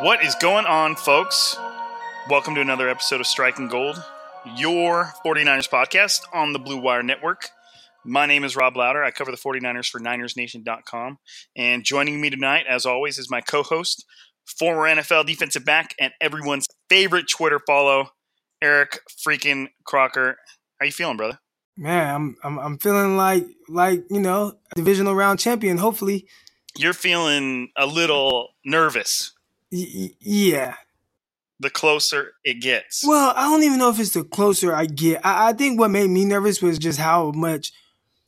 What is going on, folks? Welcome to another episode of Striking Gold, your 49ers podcast on the Blue Wire Network. My name is Rob Lowder. I cover the 49ers for NinersNation.com. And joining me tonight, as always, is my co host, former NFL defensive back, and everyone's favorite Twitter follow, Eric freaking Crocker. How you feeling, brother? Man, I'm I'm I'm feeling like like you know divisional round champion. Hopefully, You're feeling a little nervous y- yeah. the closer it gets. Well, I don't even know if it's the closer I get. I, I think what made me nervous was just how much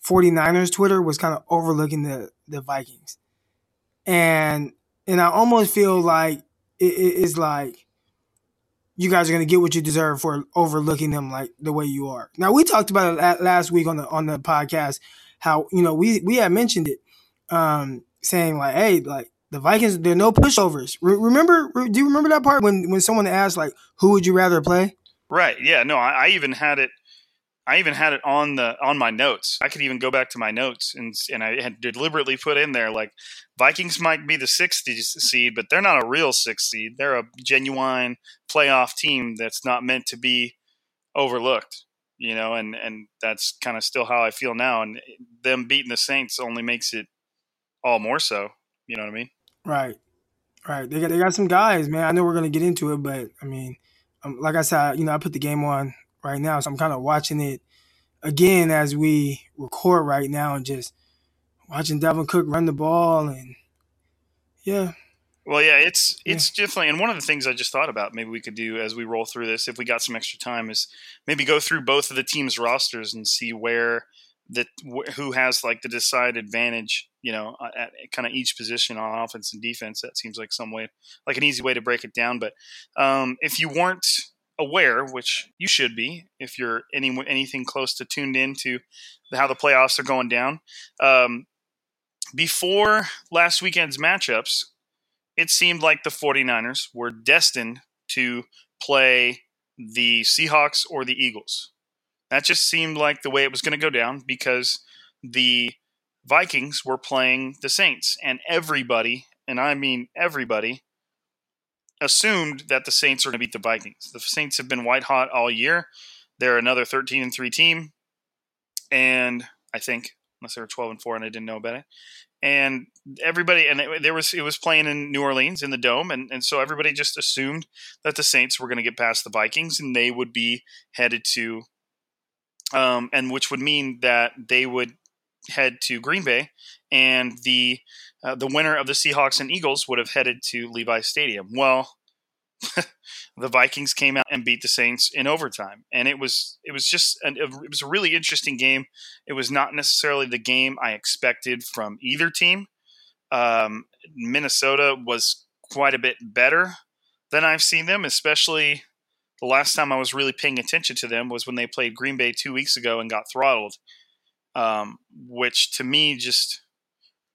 49ers Twitter was kind of overlooking the the Vikings, and and I almost feel like it, it- it's like you guys are gonna get what you deserve for overlooking them like the way you are. Now we talked about it last week on the on the podcast how you know we we had mentioned it, um, saying like, hey, like the Vikings, they're no pushovers. Re- remember? re- do you remember that part when when someone asked like, who would you rather play? Right. Yeah. No, I, I even had it. I even had it on the on my notes. I could even go back to my notes and and I had deliberately put in there like Vikings might be the sixth seed, but they're not a real sixth seed. They're a genuine playoff team that's not meant to be overlooked. You know, and and that's kind of still how I feel now. And them beating the Saints only makes it all more so. You know what I mean? Right, right. They got they got some guys, man. I know we're gonna get into it, but I mean, um, like I said, you know, I put the game on right now, so I'm kind of watching it again as we record right now, and just watching Dalvin Cook run the ball, and yeah, Well, yeah, it's it's definitely, and one of the things I just thought about maybe we could do as we roll through this, if we got some extra time, is maybe go through both of the teams' rosters and see where that wh- who has like the decided advantage, you know, at kind of each position on offense and defense. That seems like some way, like an easy way to break it down. But um, if you weren't aware, which you should be, if you're any anything close to tuned into how the playoffs are going down, um, before last weekend's matchups it seemed like the 49ers were destined to play the Seahawks or the Eagles. That just seemed like the way it was going to go down because the Vikings were playing the Saints, and everybody, and I mean everybody, assumed that the Saints were going to beat the Vikings. The Saints have been white hot all year. They're another 13 and 3 team. And I think, unless they were 12 and 4 and I didn't know about it. And everybody, and it, there was, it was playing in New Orleans in the dome. And, and so everybody just assumed that the Saints were going to get past the Vikings and they would be headed to, um, and which would mean that they would head to Green Bay and the uh, the winner of the Seahawks and Eagles would have headed to Levi Stadium. Well, the Vikings came out and beat the Saints in overtime, and it was it was just an, it was a really interesting game. It was not necessarily the game I expected from either team. Um, Minnesota was quite a bit better than I've seen them, especially the last time I was really paying attention to them was when they played Green Bay two weeks ago and got throttled, um, which to me just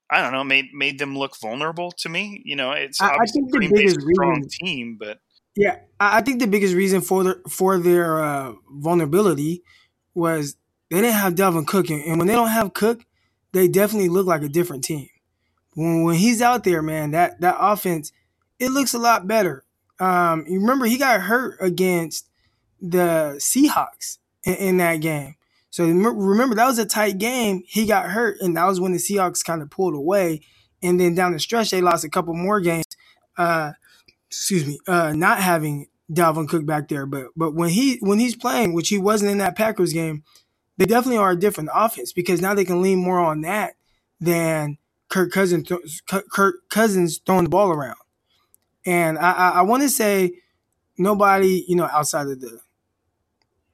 I don't know, made made them look vulnerable to me. You know, it's I, I think the biggest strong reason, team, but yeah, I think the biggest reason for the, for their uh, vulnerability was they didn't have Dalvin Cook, and when they don't have Cook, they definitely look like a different team. When when he's out there, man, that that offense it looks a lot better. Um, you remember he got hurt against the Seahawks in, in that game. So remember that was a tight game. He got hurt, and that was when the Seahawks kind of pulled away. And then down the stretch, they lost a couple more games. Uh, excuse me, uh, not having Dalvin Cook back there. But but when he when he's playing, which he wasn't in that Packers game, they definitely are a different offense because now they can lean more on that than Kirk Cousins Kirk Cousins throwing the ball around. And I I, I want to say nobody you know outside of the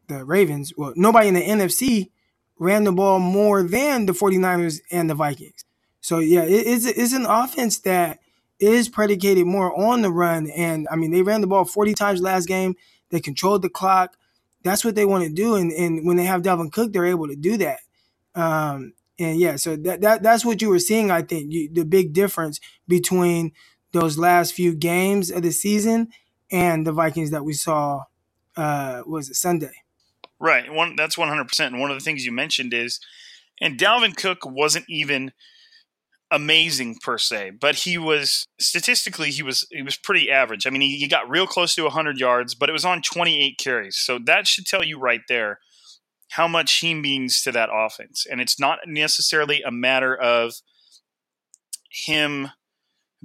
the Ravens, well, nobody in the NFC ran the ball more than the 49ers and the Vikings. So, yeah, it, it's, it's an offense that is predicated more on the run. And, I mean, they ran the ball 40 times last game. They controlled the clock. That's what they want to do. And, and when they have Dalvin Cook, they're able to do that. Um, and, yeah, so that, that that's what you were seeing, I think, you, the big difference between those last few games of the season and the Vikings that we saw, uh, was it Sunday? Right. One that's one hundred percent. And one of the things you mentioned is, and Dalvin Cook wasn't even amazing per se, but he was statistically he was he was pretty average. I mean, he, he got real close to hundred yards, but it was on twenty eight carries. So that should tell you right there how much he means to that offense. And it's not necessarily a matter of him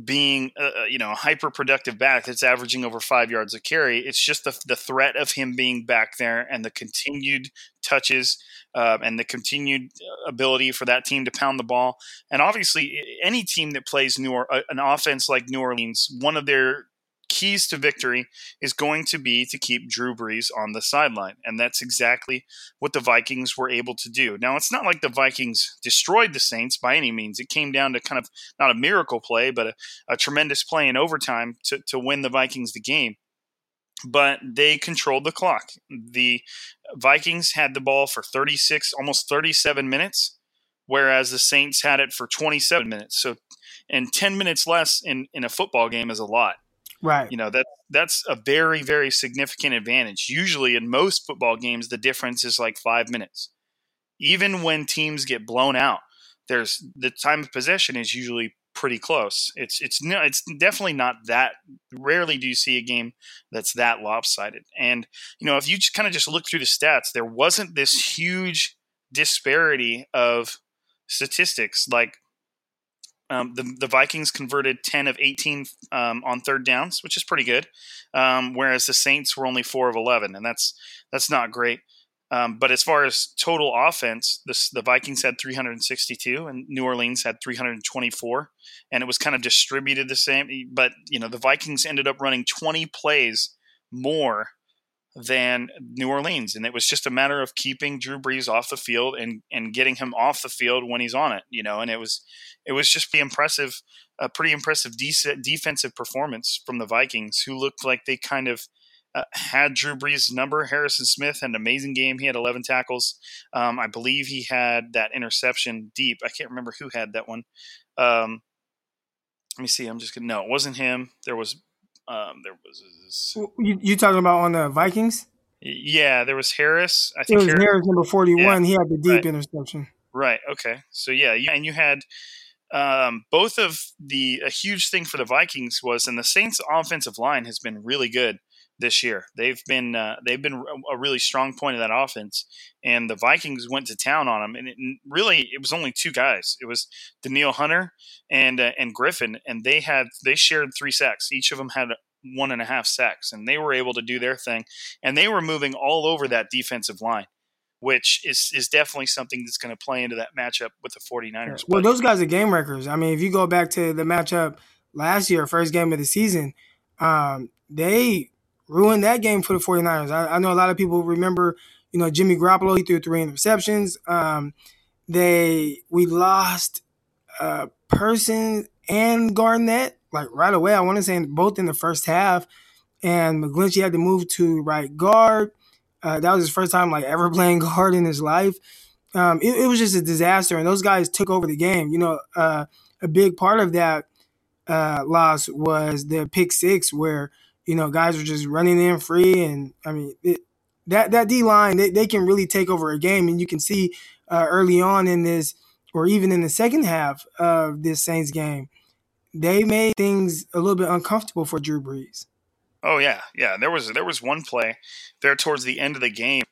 being you know a hyper productive back that's averaging over five yards a carry. It's just the, the threat of him being back there and the continued touches uh, and the continued uh, ability for that team to pound the ball. And obviously, any team that plays New or- uh, an offense like New Orleans, one of their keys to victory is going to be to keep Drew Brees on the sideline. And that's exactly what the Vikings were able to do. Now, it's not like the Vikings destroyed the Saints by any means. It came down to kind of not a miracle play, but a, a tremendous play in overtime to, to win the Vikings the game. But they controlled the clock. The Vikings had the ball for 36, almost 37 minutes, whereas the Saints had it for 27 minutes. So, and 10 minutes less in, in a football game is a lot. Right. You know, that that's a very, very significant advantage. Usually in most football games, the difference is like five minutes. Even when teams get blown out, there's the time of possession is usually pretty close. It's it's no, it's definitely not that. Rarely do you see a game that's that lopsided. And you know, if you just kind of just look through the stats, there wasn't this huge disparity of statistics. Like um, the, the Vikings converted 10 of 18 um, on third downs, which is pretty good. Um, whereas the Saints were only four of 11, and that's that's not great. Um, but as far as total offense, this, the Vikings had 362, and New Orleans had 324, and it was kind of distributed the same. But you know, the Vikings ended up running 20 plays more than New Orleans. And it was just a matter of keeping Drew Brees off the field and, and getting him off the field when he's on it, you know, and it was, it was just the impressive, a pretty impressive de- defensive performance from the Vikings who looked like they kind of uh, had Drew Brees' number. Harrison Smith had an amazing game. He had 11 tackles. Um, I believe he had that interception deep. I can't remember who had that one. Um, let me see. I'm just gonna. No, it wasn't him. There was um, there was you, you talking about on the Vikings? Yeah, there was Harris. I think it was Harris, Harris number forty one. Yeah, he had the deep right. interception. Right. Okay. So yeah, and you had um, both of the a huge thing for the Vikings was, and the Saints' offensive line has been really good this year. They've been uh, they've been a really strong point of that offense, and the Vikings went to town on them. And it, really, it was only two guys. It was Danielle Hunter and uh, and Griffen, and they had they shared three sacks. Each of them had one and a half sacks, and they were able to do their thing. And they were moving all over that defensive line which is is definitely something that's going to play into that matchup with the 49ers. Well, those guys are game wreckers. I mean, if you go back to the matchup last year, first game of the season, um, they ruined that game for the 49ers. I, I, know a lot of people remember, you know, Jimmy Garoppolo, he threw three interceptions. Um, they we lost uh, Person and Garnett like right away. I want to say both in the first half, and McGlinchey had to move to right guard. Uh, that was his first time like ever playing guard in his life. Um, it, it, was just a disaster, and those guys took over the game. You know, uh, a big part of that uh, loss was the pick six, where you know guys are just running in free, and I mean it, that that D line they, they can really take over a game, and you can see uh, early on in this, or even in the second half of this Saints game, they made things a little bit uncomfortable for Drew Brees. Oh yeah, yeah. There was there was one play there towards the end of the game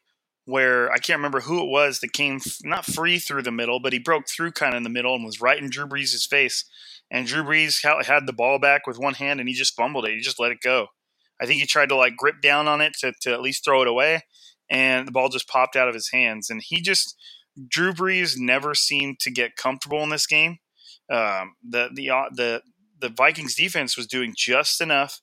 where I can't remember who it was that came not free through the middle, but he broke through kind of in the middle and was right in Drew Brees' face. And Drew Brees had the ball back with one hand and he just fumbled it. He just let it go. I think he tried to like grip down on it to, to at least throw it away, and the ball just popped out of his hands. And he just Drew Brees never seemed to get comfortable in this game. Um, the the uh, the the Vikings defense was doing just enough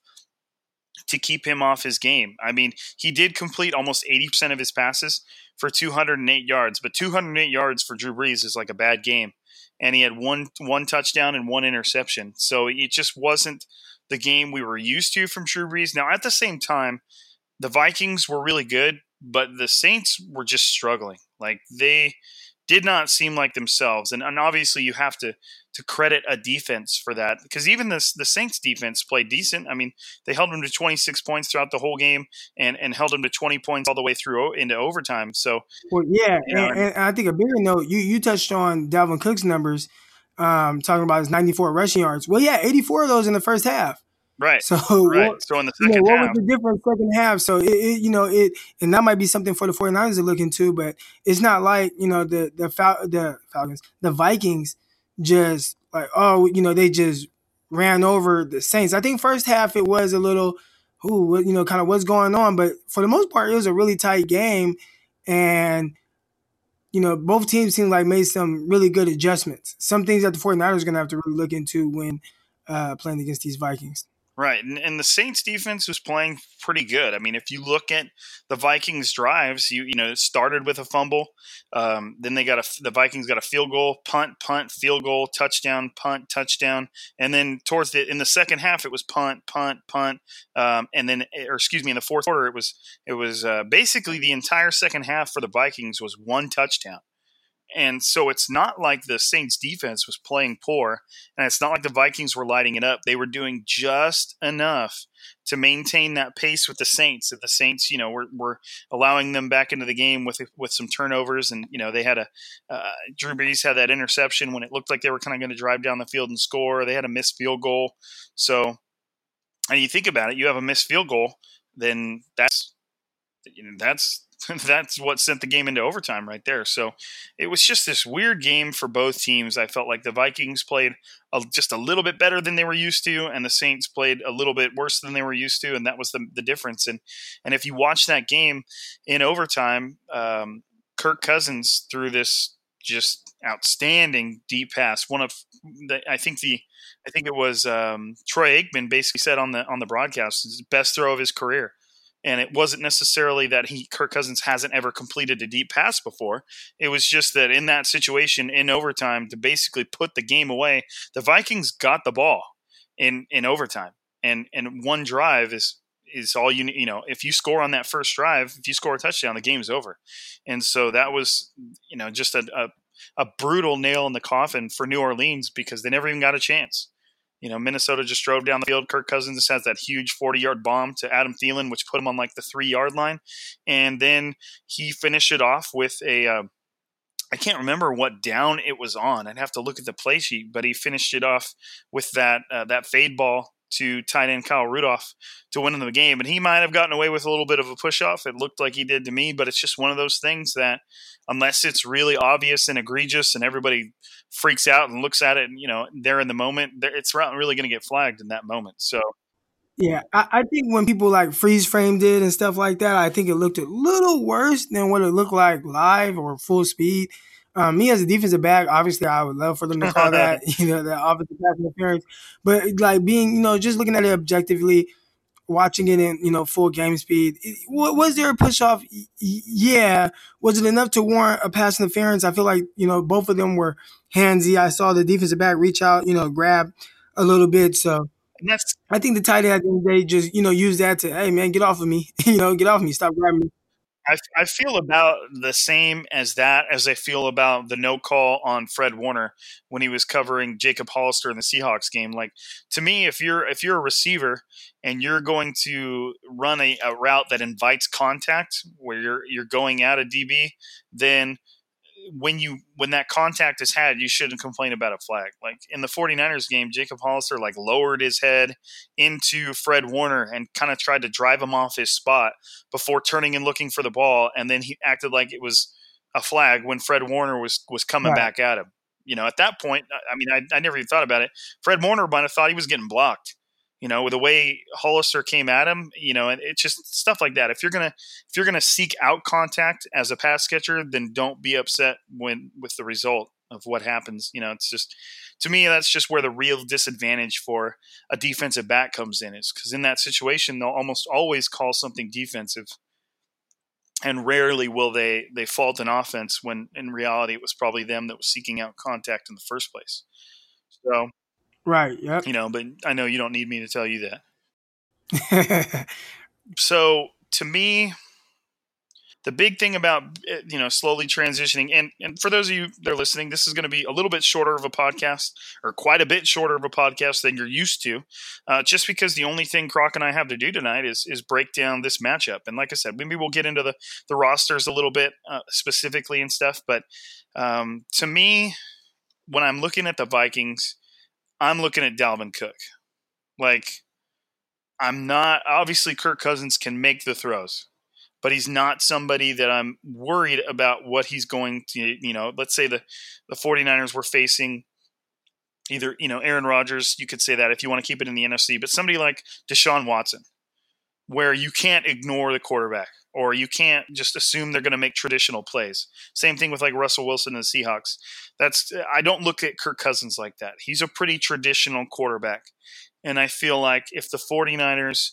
to keep him off his game. I mean, he did complete almost 80% of his passes for 208 yards, but 208 yards for Drew Brees is like a bad game. And he had one one touchdown and one interception. So it just wasn't the game we were used to from Drew Brees. Now, at the same time, the Vikings were really good, but the Saints were just struggling. Like they did not seem like themselves. And, and obviously, you have to to credit a defense for that because even the the Saints defense played decent. I mean, they held them to 26 points throughout the whole game and and held them to 20 points all the way through into overtime. So, well, yeah, you know, and, and, I think a bigger note you you touched on Dalvin Cook's numbers, um, talking about his 94 rushing yards. Well, yeah, 84 of those in the first half. Right. So right. What, so in the second you know, what half, was the difference second half? So it, it, you know it and that might be something for the 49ers to look into, but it's not like, you know, the the Fal- the Falcons, the Vikings just like, oh, you know, they just ran over the Saints. I think first half it was a little who you know, kind of what's going on, but for the most part it was a really tight game and you know, both teams seem like made some really good adjustments. Some things that the 49ers are going to have to really look into when uh, playing against these Vikings. Right, and, and the Saints defense was playing pretty good. I mean, if you look at the Vikings drives, you you know it started with a fumble, um, then they got a the Vikings got a field goal, punt, punt, field goal, touchdown, punt, touchdown, and then towards the in the second half it was punt, punt, punt, um, and then or excuse me, in the fourth quarter it was it was uh, basically the entire second half for the Vikings was one touchdown. And so it's not like the Saints defense was playing poor, and it's not like the Vikings were lighting it up. They were doing just enough to maintain that pace with the Saints. And the Saints, you know, were, were allowing them back into the game with with some turnovers, and you know they had a uh, Drew Brees had that interception when it looked like they were kind of going to drive down the field and score. They had a missed field goal, so and you think about it, you have a missed field goal, then that's you know, that's that's what sent the game into overtime right there. So it was just this weird game for both teams. I felt like the Vikings played a, just a little bit better than they were used to, and the Saints played a little bit worse than they were used to, and that was the, the difference. And and if you watch that game in overtime, um, Kirk Cousins threw this just outstanding deep pass. One of the, I think the I think it was um, Troy Aikman basically said on the on the broadcast, best throw of his career and it wasn't necessarily that he Kirk Cousins hasn't ever completed a deep pass before. It was just that in that situation in overtime to basically put the game away, the Vikings got the ball in in overtime, and and one drive is is all you you know. If you score on that first drive, if you score a touchdown, the game's over, and so that was you know just a, a a brutal nail in the coffin for New Orleans because they never even got a chance. You know, Minnesota just drove down the field. Kirk Cousins has that huge 40 yard bomb to Adam Thielen, which put him on like the three yard line. And then he finished it off with a. Uh, I can't remember what down it was on. I'd have to look at the play sheet, but he finished it off with that uh, that fade ball to tight end Kyle Rudolph to win in the game. And he might have gotten away with a little bit of a push off. It looked like he did to me, but it's just one of those things that unless it's really obvious and egregious and everybody freaks out and looks at it, and, you know, they're in the moment, it's not really going to get flagged in that moment. So. Yeah, I, I, think when people like freeze framed it and stuff like that, I think it looked a little worse than what it looked like live or full speed. Um, me as a defensive back, obviously, I would love for them to call that, you know, that offensive pass interference. But like being, you know, just looking at it objectively, watching it in, you know, full game speed, was there a push off? Yeah. Was it enough to warrant a pass interference? I feel like, you know, both of them were handsy. I saw the defensive back reach out, you know, grab a little bit. So I think the tight end, they just, you know, use that to, hey, man, get off of me. you know, get off of me. Stop grabbing me. I, I feel about the same as that as I feel about the no call on Fred Warner when he was covering Jacob Hollister in the Seahawks game. Like to me, if you're if you're a receiver and you're going to run a, a route that invites contact where you're you're going at a DB, then – when you when that contact is had, you shouldn't complain about a flag. Like in the 49ers game, Jacob Hollister like lowered his head into Fred Warner and kind of tried to drive him off his spot before turning and looking for the ball, and then he acted like it was a flag when Fred Warner was was coming right. back at him. You know, at that point, I mean, I, I never even thought about it. Fred Warner might have thought he was getting blocked you know, the way Hollister came at him, you know, and it's just stuff like that. If you're gonna if you're gonna seek out contact as a pass catcher, then don't be upset when with the result of what happens. You know, it's just to me that's just where the real disadvantage for a defensive back comes in is because in that situation they'll almost always call something defensive, and rarely will they they fault an offense when in reality it was probably them that was seeking out contact in the first place. So Right. Yep. You know, but I know you don't need me to tell you that. so to me, the big thing about eh, you know slowly transitioning and and for those of you that are listening this is going to be a little bit shorter of a podcast or quite a bit shorter of a podcast than you're used to uh, just because the only thing croc and i have to do tonight is is break down this matchup and like i said maybe we'll get into the the rosters a little bit uh, specifically and stuff but um, to me when i'm looking at the vikings I'm looking at Dalvin Cook. Like, I'm not obviously Kirk Cousins can make the throws, but he's not somebody that I'm worried about what he's going to, you know, let's say the, the 49ers were facing either, you know, Aaron Rodgers, you could say that if you want to keep it in the NFC, but somebody like Deshaun Watson, where you can't ignore the quarterback or you can't just assume they're going to make traditional plays. Same thing with like Russell Wilson and the Seahawks. That's I don't look at Kirk Cousins like that. He's a pretty traditional quarterback. And I feel like if the 49ers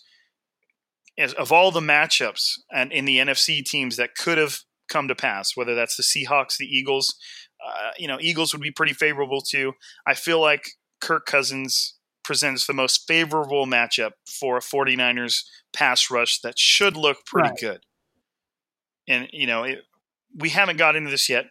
of all the matchups and in the NFC teams that could have come to pass, whether that's the Seahawks, the Eagles, uh, you know, Eagles would be pretty favorable too. I feel like Kirk Cousins presents the most favorable matchup for a 49ers pass rush that should look pretty right. good and you know it, we haven't got into this yet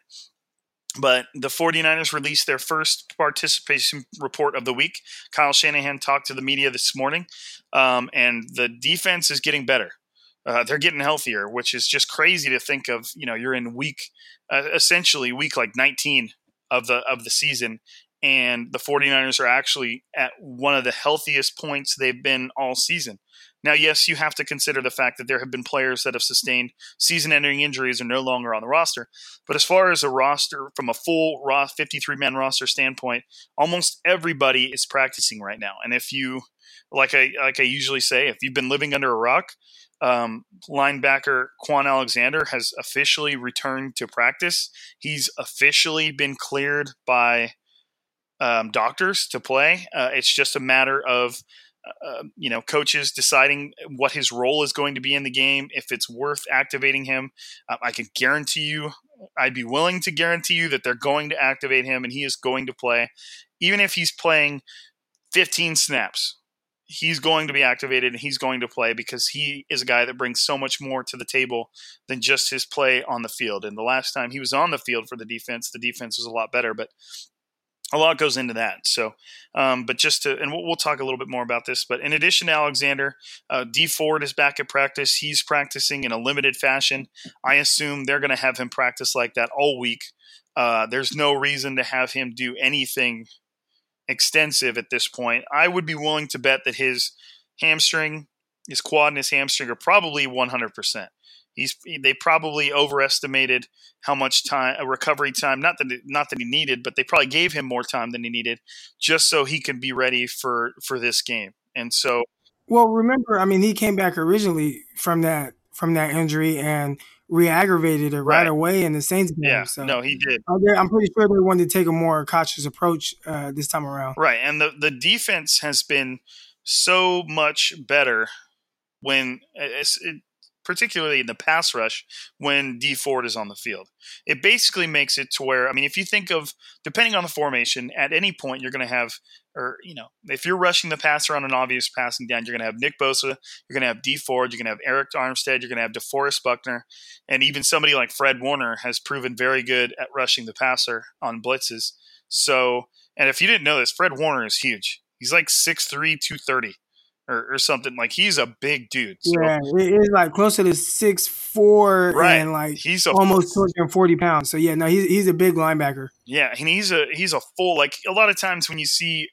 but the 49ers released their first participation report of the week. Kyle Shanahan talked to the media this morning, um, and the defense is getting better. Uh, they're getting healthier, which is just crazy to think of. You know, you're in week, uh, essentially week like 19 of the of the season, and the 49ers are actually at one of the healthiest points they've been all season. Now, yes, you have to consider the fact that there have been players that have sustained season ending injuries and are no longer on the roster. But as far as a roster, from a full raw 53 man roster standpoint, almost everybody is practicing right now. And if you, like I, like I usually say, if you've been living under a rock, um, linebacker Kwon Alexander has officially returned to practice. He's officially been cleared by um, doctors to play. Uh, it's just a matter of uh, you know, coaches deciding what his role is going to be in the game, if it's worth activating him. Uh, I can guarantee you, I'd be willing to guarantee you that they're going to activate him and he is going to play. Even if he's playing 15 snaps, he's going to be activated and he's going to play because he is a guy that brings so much more to the table than just his play on the field. And the last time he was on the field for the defense, the defense was a lot better. But a lot goes into that. So, um, but just to, and we'll, we'll, talk a little bit more about this. But in addition to Alexander, uh, Dee Ford is back at practice. He's practicing in a limited fashion. I assume they're going to have him practice like that all week. Uh, there's no reason to have him do anything extensive at this point. I would be willing to bet that his hamstring, his quad and his hamstring are probably 100%. He's they probably overestimated how much time a recovery time not that not that he needed, but they probably gave him more time than he needed just so he could be ready for for this game. And so well, remember, I mean, he came back originally from that from that injury and re-aggravated it right, right away in the Saints game. Yeah, so no, he did. I'm pretty sure they wanted to take a more cautious approach uh, this time around. Right, and the the defense has been so much better when it, particularly in the pass rush when Dee Ford is on the field. It basically makes it to where I mean, if you think of depending on the formation, at any point you're going to have or you know, if you're rushing the passer on an obvious passing down, you're going to have Nick Bosa, you're going to have Dee Ford, you're going to have Arik Armstead, you're going to have DeForest Buckner, and even somebody like Fred Warner has proven very good at rushing the passer on blitzes. So, and if you didn't know this, Fred Warner is huge. He's like 6'3", 230 or, or something. Like he's a big dude. So. Yeah, it's like closer to six four right. and like he's a, almost two hundred and forty pounds. So yeah, no, he's he's a big linebacker. Yeah, and he's a he's a full like a lot of times when you see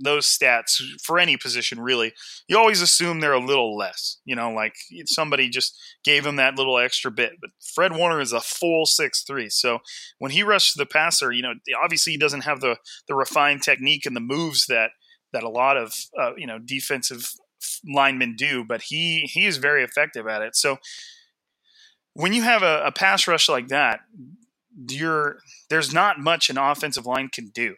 those stats for any position really you always assume they're a little less you know like somebody just gave him that little extra bit but fred warner is a full six three so when he rushes the passer you know obviously he doesn't have the the refined technique and the moves that that a lot of uh, you know defensive linemen do but he he is very effective at it. So when you have a, a pass rush like that you're there's not much an offensive line can do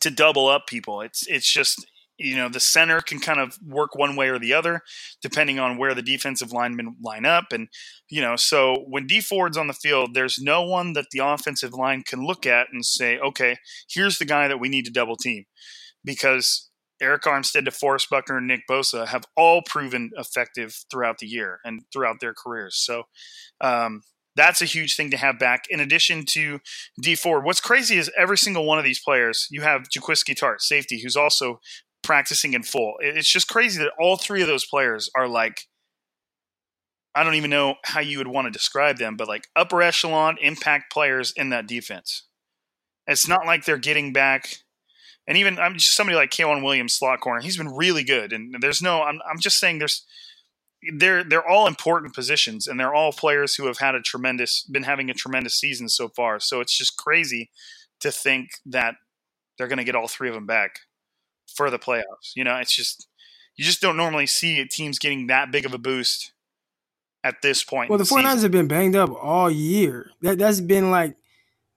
to double up people. It's it's just you know the center can kind of work one way or the other depending on where the defensive linemen line up. And you know so when Dee Ford's on the field there's no one that the offensive line can look at and say okay here's the guy that we need to double team because Arik Armstead, DeForest Buckner, and Nick Bosa have all proven effective throughout the year and throughout their careers. So, um, that's a huge thing to have back. In addition to Dee Ford, what's crazy is every single one of these players, you have Jaquiski Tartt, safety, who's also practicing in full. It's just crazy that all three of those players are like, I don't even know how you would want to describe them, but like upper echelon impact players in that defense. It's not like they're getting back. And even I'm just somebody like K'Waun Williams, slot corner. He's been really good, and there's no. I'm, I'm just saying there's they're they're all important positions and they're all players who have had a tremendous been having a tremendous season so far. So it's just crazy to think that they're going to get all three of them back for the playoffs. You know, it's just you just don't normally see teams getting that big of a boost at this point. Well, the 49ers have been banged up all year. That that's been like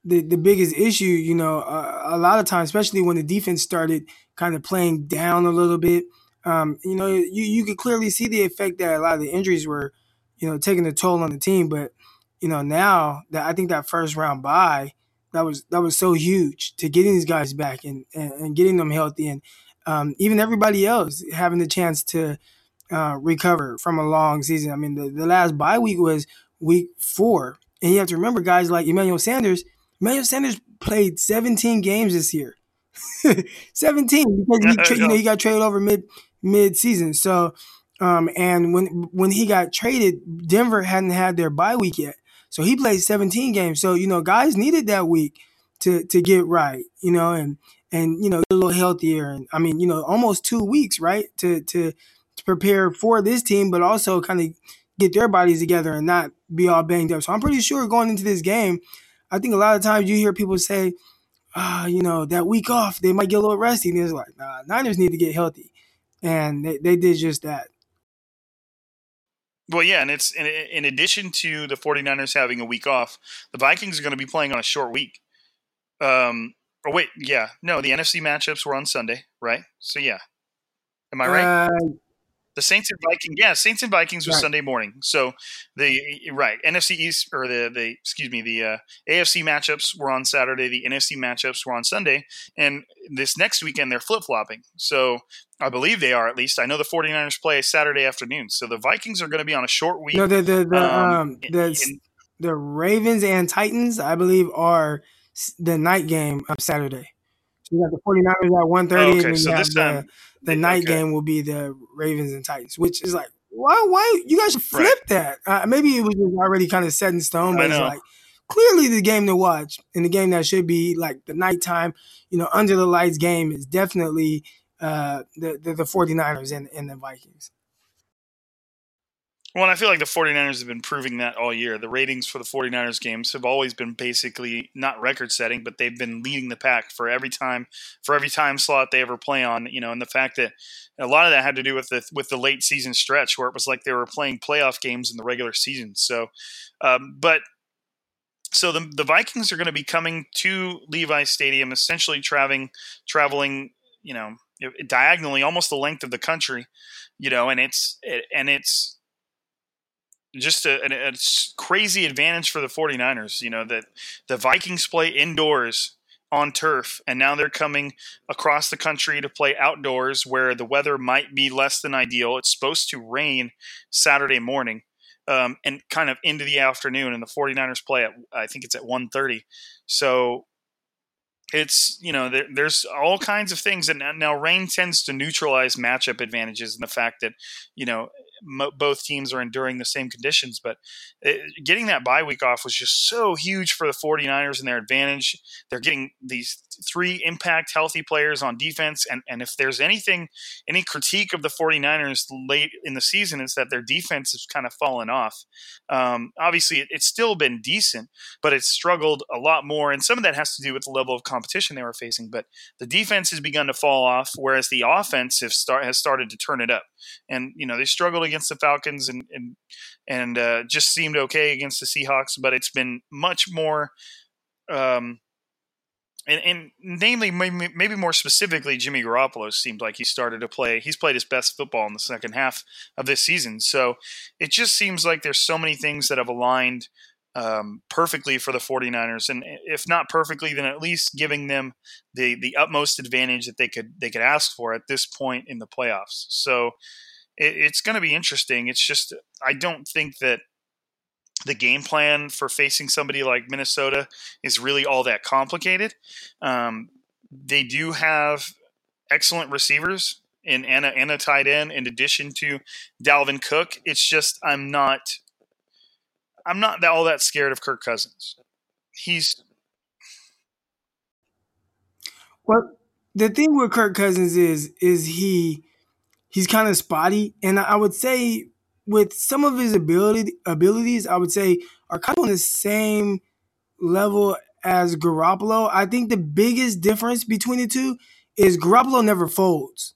the the biggest issue, you know, uh, a lot of times, especially when the defense started kind of playing down a little bit um, you know, you, you could clearly see the effect that a lot of the injuries were, you know, taking a toll on the team. But, you know, now that I think that first round bye, that was that was so huge to getting these guys back and, and, and getting them healthy and um, even everybody else having the chance to uh, recover from a long season. I mean, the, the last bye week was week four. And you have to remember guys like Emmanuel Sanders. Emmanuel Sanders played 17 games this year. 17 because he, tra- you know, he got traded over mid mid-season. So, um, and when when he got traded, Denver hadn't had their bye week yet, so he played 17 games. So you know, guys needed that week to to get right, you know, and and you know, a little healthier. And I mean, you know, almost two weeks, right, to to to prepare for this team, but also kind of get their bodies together and not be all banged up. So I'm pretty sure going into this game, I think a lot of times you hear people say, uh, you know, that week off, they might get a little rusty. And it's like, nah, Niners need to get healthy and they, they did just that. Well, yeah, and it's in, in addition to the 49ers having a week off, the Vikings are going to be playing on a short week. Um, oh wait, yeah, no, the NFC matchups were on Sunday, right? So yeah, am I right? Uh, the Saints and Vikings, yeah, Saints and Vikings was right. Sunday morning. So the right NFC East or the the excuse me the uh, AFC matchups were on Saturday. The NFC matchups were on Sunday, and this next weekend they're flip flopping. So I believe they are at least. I know the 49ers play Saturday afternoon, so the Vikings are going to be on a short week. No, the the the um, um the, in, the Ravens and Titans, I believe, are the night game of Saturday. So you got the 49ers at 1.30 oh, okay. and so this time, the, the night okay. game will be the Ravens and Titans, which is like, why why you guys should flip right. that? Uh, maybe it was already kind of set in stone, but it's like clearly the game to watch and the game that should be like the nighttime, you know, under the lights game is definitely uh, the, the, the 49ers and, and the Vikings. Well, and I feel like the 49ers have been proving that all year. The ratings for the 49ers games have always been basically not record setting, but they've been leading the pack for every time for every time slot they ever play on, you know, and the fact that a lot of that had to do with the with the late season stretch where it was like they were playing playoff games in the regular season. So um, but so the, the Vikings are going to be coming to Levi Stadium, essentially traveling traveling, you know, diagonally almost the length of the country, you know, and it's and it's just a, a, a, crazy advantage for the 49ers. You know, that the Vikings play indoors on turf, and now they're coming across the country to play outdoors where the weather might be less than ideal. It's supposed to rain Saturday morning. Um, and kind of into the afternoon, and the 49ers play at I think it's at 1.30. So it's you know there, there's all kinds of things and now rain tends to neutralize matchup advantages and the fact that you know mo- both teams are enduring the same conditions. But it, uh, getting that bye week off was just so huge for the 49ers and their advantage. They're getting these three impact healthy players on defense. And, and if there's anything, any critique of the 49ers late in the season, is that their defense has kind of fallen off. Um, obviously, it, it's still been decent, but it's struggled a lot more. And some of that has to do with the level of competition they were facing. But the defense has begun to fall off, whereas the offense start, has started to turn it up. And, you know, they struggled against the Falcons and, and, and uh, just seemed okay against the Seahawks, but it's been much more. Um, and, and namely, maybe, maybe more specifically, Jimmy Garoppolo seemed like he started to play. He's played his best football in the second half of this season. So it just seems like there's so many things that have aligned um, perfectly for the 49ers, and if not perfectly, then at least giving them the the utmost advantage that they could they could ask for at this point in the playoffs. So it, it's going to be interesting. It's just I don't think that the game plan for facing somebody like Minnesota is really all that complicated. Um, they do have excellent receivers in Anna and a tight end in addition to Dalvin Cook. It's just I'm not I'm not all that scared of Kirk Cousins. He's well. The thing with Kirk Cousins is is he he's kind of spotty, and I would say with some of his ability abilities, I would say are kind of on the same level as Garoppolo. I think the biggest difference between the two is Garoppolo never folds.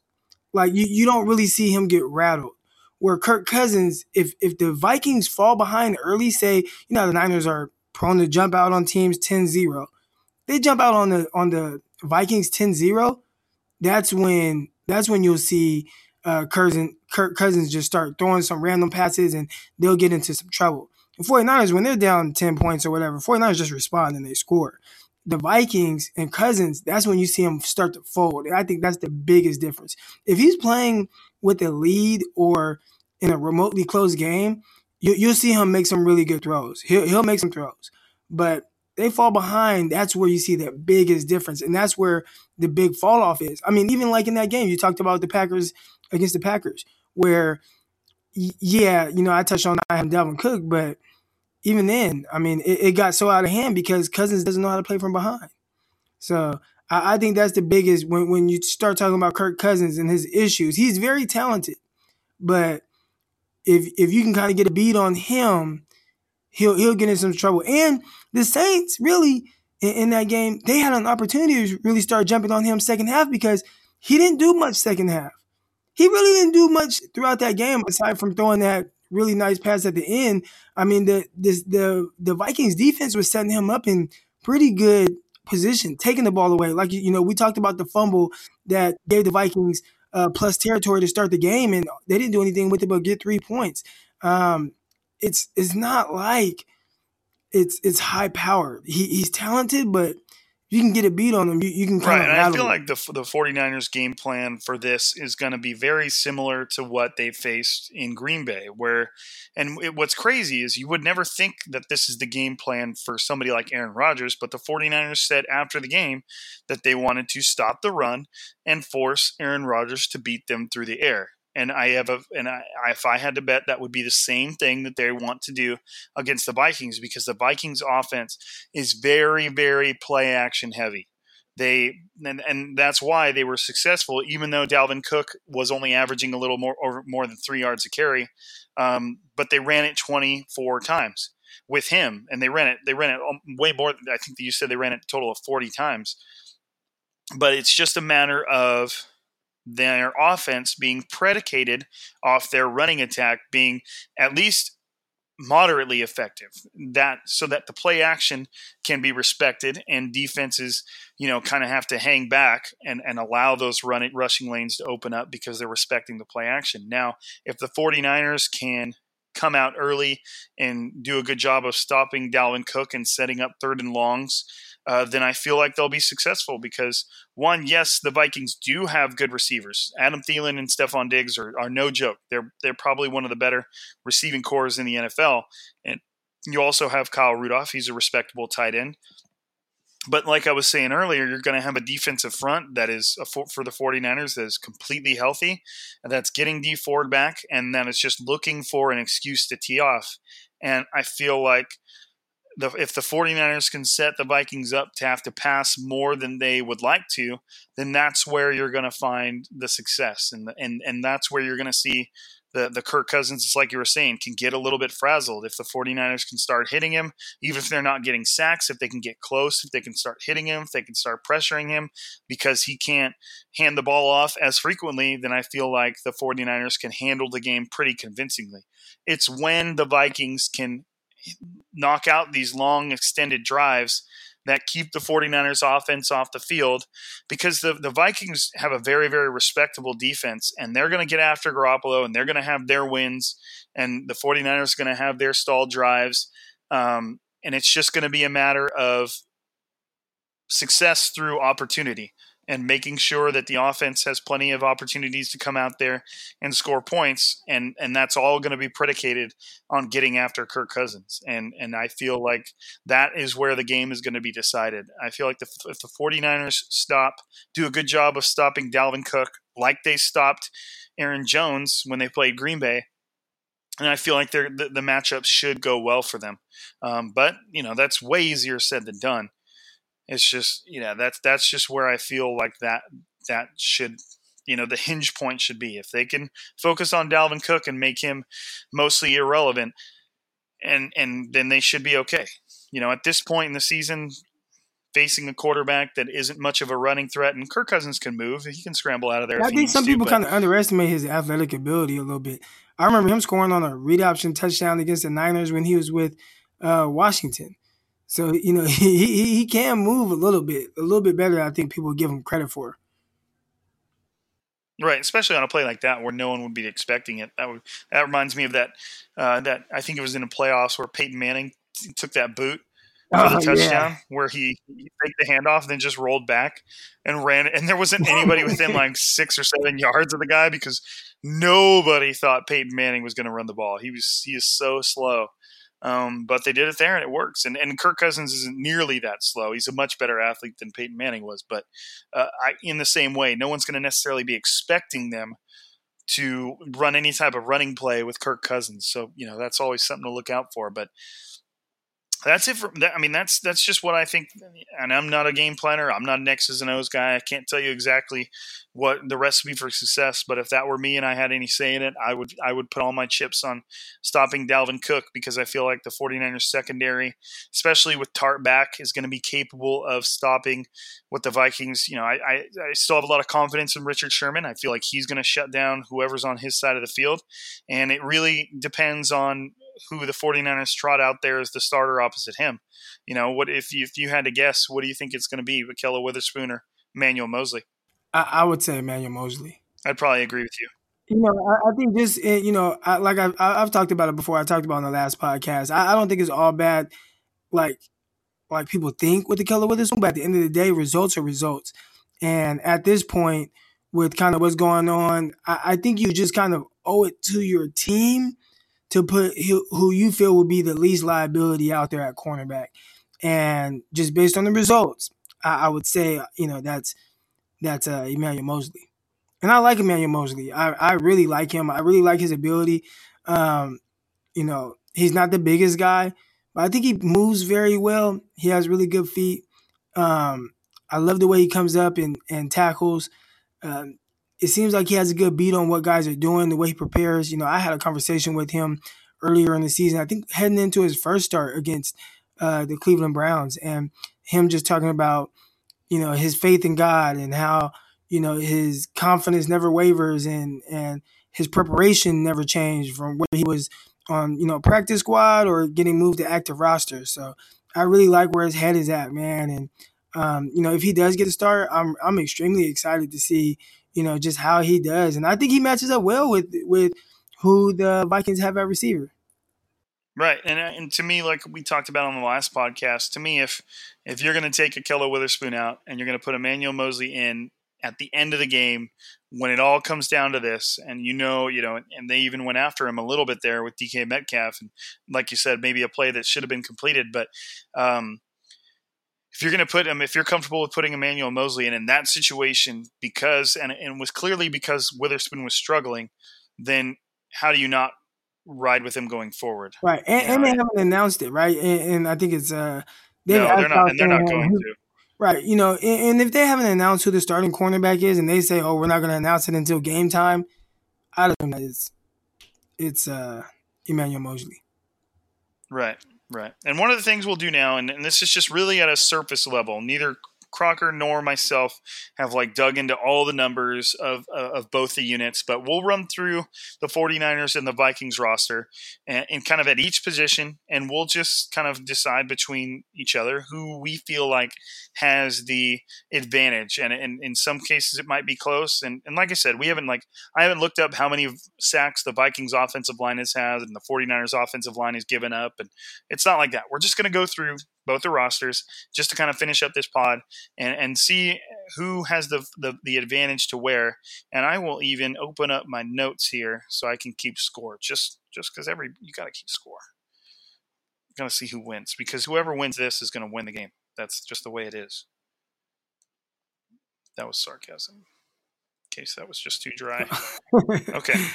Like you, you don't really see him get rattled. Where Kirk Cousins, if if the Vikings fall behind early, say, you know, the Niners are prone to jump out on teams 10-0. They jump out on the on the Vikings 10-0, that's when that's when you'll see uh, Cousins, Kirk Cousins just start throwing some random passes and they'll get into some trouble. The 49ers, when they're down 10 points or whatever, 49ers just respond and they score. The Vikings and Cousins, that's when you see them start to fold. I think that's the biggest difference. If he's playing with a lead or in a remotely close game, you, will see him make some really good throws. He'll, he'll make some throws. But they fall behind, that's where you see the biggest difference. And that's where the big fall off is. I mean, even like in that game, you talked about the Packers against the Packers, where yeah, you know, I touched on I have Dalvin Cook, but even then, I mean, it, it, got so out of hand because Cousins doesn't know how to play from behind. So I, I, think that's the biggest when when you start talking about Kirk Cousins and his issues. He's very talented, but if if you can kind of get a beat on him, he'll he'll get in some trouble. And the Saints really in, in that game, they had an opportunity to really start jumping on him second half because he didn't do much second half he really didn't do much throughout that game aside from throwing that really nice pass at the end. I mean, the this, the the Vikings defense was setting him up in pretty good position, taking the ball away. Like you know, we talked about the fumble that gave the Vikings uh, plus territory to start the game, and they didn't do anything with it but get three points. Um, it's it's not like it's it's high powered. He, he's talented, but you can get a beat on them. You, you can kind right. of. And I feel like the the 49ers game plan for this is going to be very similar to what they faced in Green Bay, where, and it, what's crazy is you would never think that this is the game plan for somebody like Aaron Rodgers, but the 49ers said after the game that they wanted to stop the run and force Aaron Rodgers to beat them through the air. And I have a, and I, if I had to bet, that would be the same thing that they want to do against the Vikings because the Vikings offense is very, very play action heavy. They and, and that's why they were successful, even though Dalvin Cook was only averaging a little more over more than three yards a carry. Um, but they ran it 24 times with him, and they ran it. They ran it way more. I think you said they ran it a total of 40 times. But it's just a matter of their offense being predicated off their running attack being at least moderately effective. That so that the play action can be respected and defenses you know kind of have to hang back and, and allow those running rushing lanes to open up because they're respecting the play action. Now if the 49ers can come out early and do a good job of stopping Dalvin Cook and setting up third and longs uh, then I feel like they'll be successful because one, yes, the Vikings do have good receivers. Adam Thielen and Stefon Diggs are, are no joke. They're they're probably one of the better receiving cores in the NFL. And you also have Kyle Rudolph. He's a respectable tight end. But like I was saying earlier, you're going to have a defensive front that is for, for the 49ers that is completely healthy, and that's getting Dee Ford back, and then it's just looking for an excuse to tee off. And I feel like – the, if the 49ers can set the Vikings up to have to pass more than they would like to, then that's where you're going to find the success. And, and, and that's where you're going to see the, the Kirk Cousins, it's like you were saying, can get a little bit frazzled. If the 49ers can start hitting him, even if they're not getting sacks, if they can get close, if they can start hitting him, if they can start pressuring him because he can't hand the ball off as frequently, then I feel like the 49ers can handle the game pretty convincingly. It's when the Vikings can knock out these long extended drives that keep the 49ers offense off the field because the, the Vikings have a very, very respectable defense and they're going to get after Garoppolo and they're going to have their wins and the 49ers are going to have their stalled drives. Um, and it's just going to be a matter of success through opportunity and making sure that the offense has plenty of opportunities to come out there and score points and and that's all going to be predicated on getting after Kirk Cousins and and I feel like that is where the game is going to be decided. I feel like the, if the 49ers stop do a good job of stopping Dalvin Cook like they stopped Aaron Jones when they played Green Bay and I feel like the, the matchups should go well for them. Um, but you know that's way easier said than done. It's just you know that's that's just where I feel like that that should you know the hinge point should be if they can focus on Dalvin Cook and make him mostly irrelevant and and then they should be okay. You know, at this point in the season, facing a quarterback that isn't much of a running threat, and Kirk Cousins can move; he can scramble out of there. I think some people kind of underestimate his athletic ability a little bit. I remember him scoring on a read option touchdown against the Niners when he was with uh, Washington. So you know he, he he can move a little bit, a little bit better. Than I think people give him credit for. Right, especially on a play like that where no one would be expecting it. That would that reminds me of that uh, that I think it was in the playoffs where Peyton Manning took that boot for the oh, touchdown yeah. where he, he faked the handoff, and then just rolled back and ran. And there wasn't anybody within like six or seven yards of the guy because nobody thought Peyton Manning was going to run the ball. He was he is so slow. Um, but they did it there and it works. And, and Kirk Cousins isn't nearly that slow. He's a much better athlete than Peyton Manning was. But uh, I, in the same way, no one's going to necessarily be expecting them to run any type of running play with Kirk Cousins. So, you know, that's always something to look out for. But that's it for that. I mean, that's that's just what I think. And I'm not a game planner. I'm not an X's and O's guy. I can't tell you exactly what the recipe for success. But if that were me and I had any say in it, I would I would put all my chips on stopping Dalvin Cook because I feel like the 49ers secondary, especially with Tartt back, is going to be capable of stopping what the Vikings. You know, I, I, I still have a lot of confidence in Richard Sherman. I feel like he's going to shut down whoever's on his side of the field, and it really depends on who the 49ers trot out there as the starter opposite him. You know, what if you, if you had to guess, what do you think it's going to be, Ahkello Witherspoon or Manuel Moseley? I, I, would say Manuel Moseley. I'd probably agree with you. You know, I, I think just eh, you know, I, like I've, I've talked about it before. I talked about on the last podcast. I, I don't think it's all bad, like like people think with Ahkello Witherspoon. But at the end of the day, results are results. And at this point, with kind of what's going on, I, I think you just kind of owe it to your team to put who you feel would be the least liability out there at cornerback. And just based on the results, I, I would say you know that's that's uh, Emmanuel Moseley. and I like Emmanuel Moseley. I, I really like him. I really like his ability. Um, you know, he's not the biggest guy, but I think he moves very well. He has really good feet. Um, I love the way he comes up and, and tackles. Um, it seems like he has a good beat on what guys are doing, the way he prepares. You know, I had a conversation with him earlier in the season, I think heading into his first start against uh, the Cleveland Browns, and him just talking about, you know, his faith in God and how, you know, his confidence never wavers and, and his preparation never changed from where he was on, you know, practice squad or getting moved to active roster. So I really like where his head is at, man. And, um, you know, if he does get a start, I'm, I'm extremely excited to see, you know, just how he does. And I think he matches up well with with who the Vikings have at receiver. Right, and uh, and to me, like we talked about on the last podcast, to me, if if you're going to take Ahkello Witherspoon out and you're going to put Emmanuel Moseley in at the end of the game, when it all comes down to this, and you know, you know, and they even went after him a little bit there with DK Metcalf, and like you said, maybe a play that should have been completed, but um, if you're going to put him, if you're comfortable with putting Emmanuel Moseley in in that situation, because and and was clearly because Witherspoon was struggling, then how do you not ride with him going forward? Right, and, and they haven't announced it, right? And, and I think it's uh, no, they're not, and they're not going to. Right, you know, and, and, if they haven't announced who the starting cornerback is, and they say, "Oh, we're not going to announce it until game time," I don't know. It's it's uh, Emmanuel Moseley. Right. Right. And one of the things we'll do now, and, and this is just really at a surface level, neither Crocker nor myself have like dug into all the numbers of, uh, of both the units, but we'll run through the 49ers and the Vikings roster and, and, kind of at each position, and we'll just kind of decide between each other who we feel like has the advantage. And, and in some cases, it might be close. And, and like I said, we haven't like I haven't looked up how many sacks the Vikings offensive line has had and the 49ers offensive line has given up, and it's not like that. We're just going to go through both the rosters just to kind of finish up this pod and, and see who has the, the, the advantage to where. And I will even open up my notes here so I can keep score. Just just because every you got to keep score. Got to see who wins because whoever wins this is going to win the game. That's just the way it is. That was sarcasm. In case that was just too dry. okay.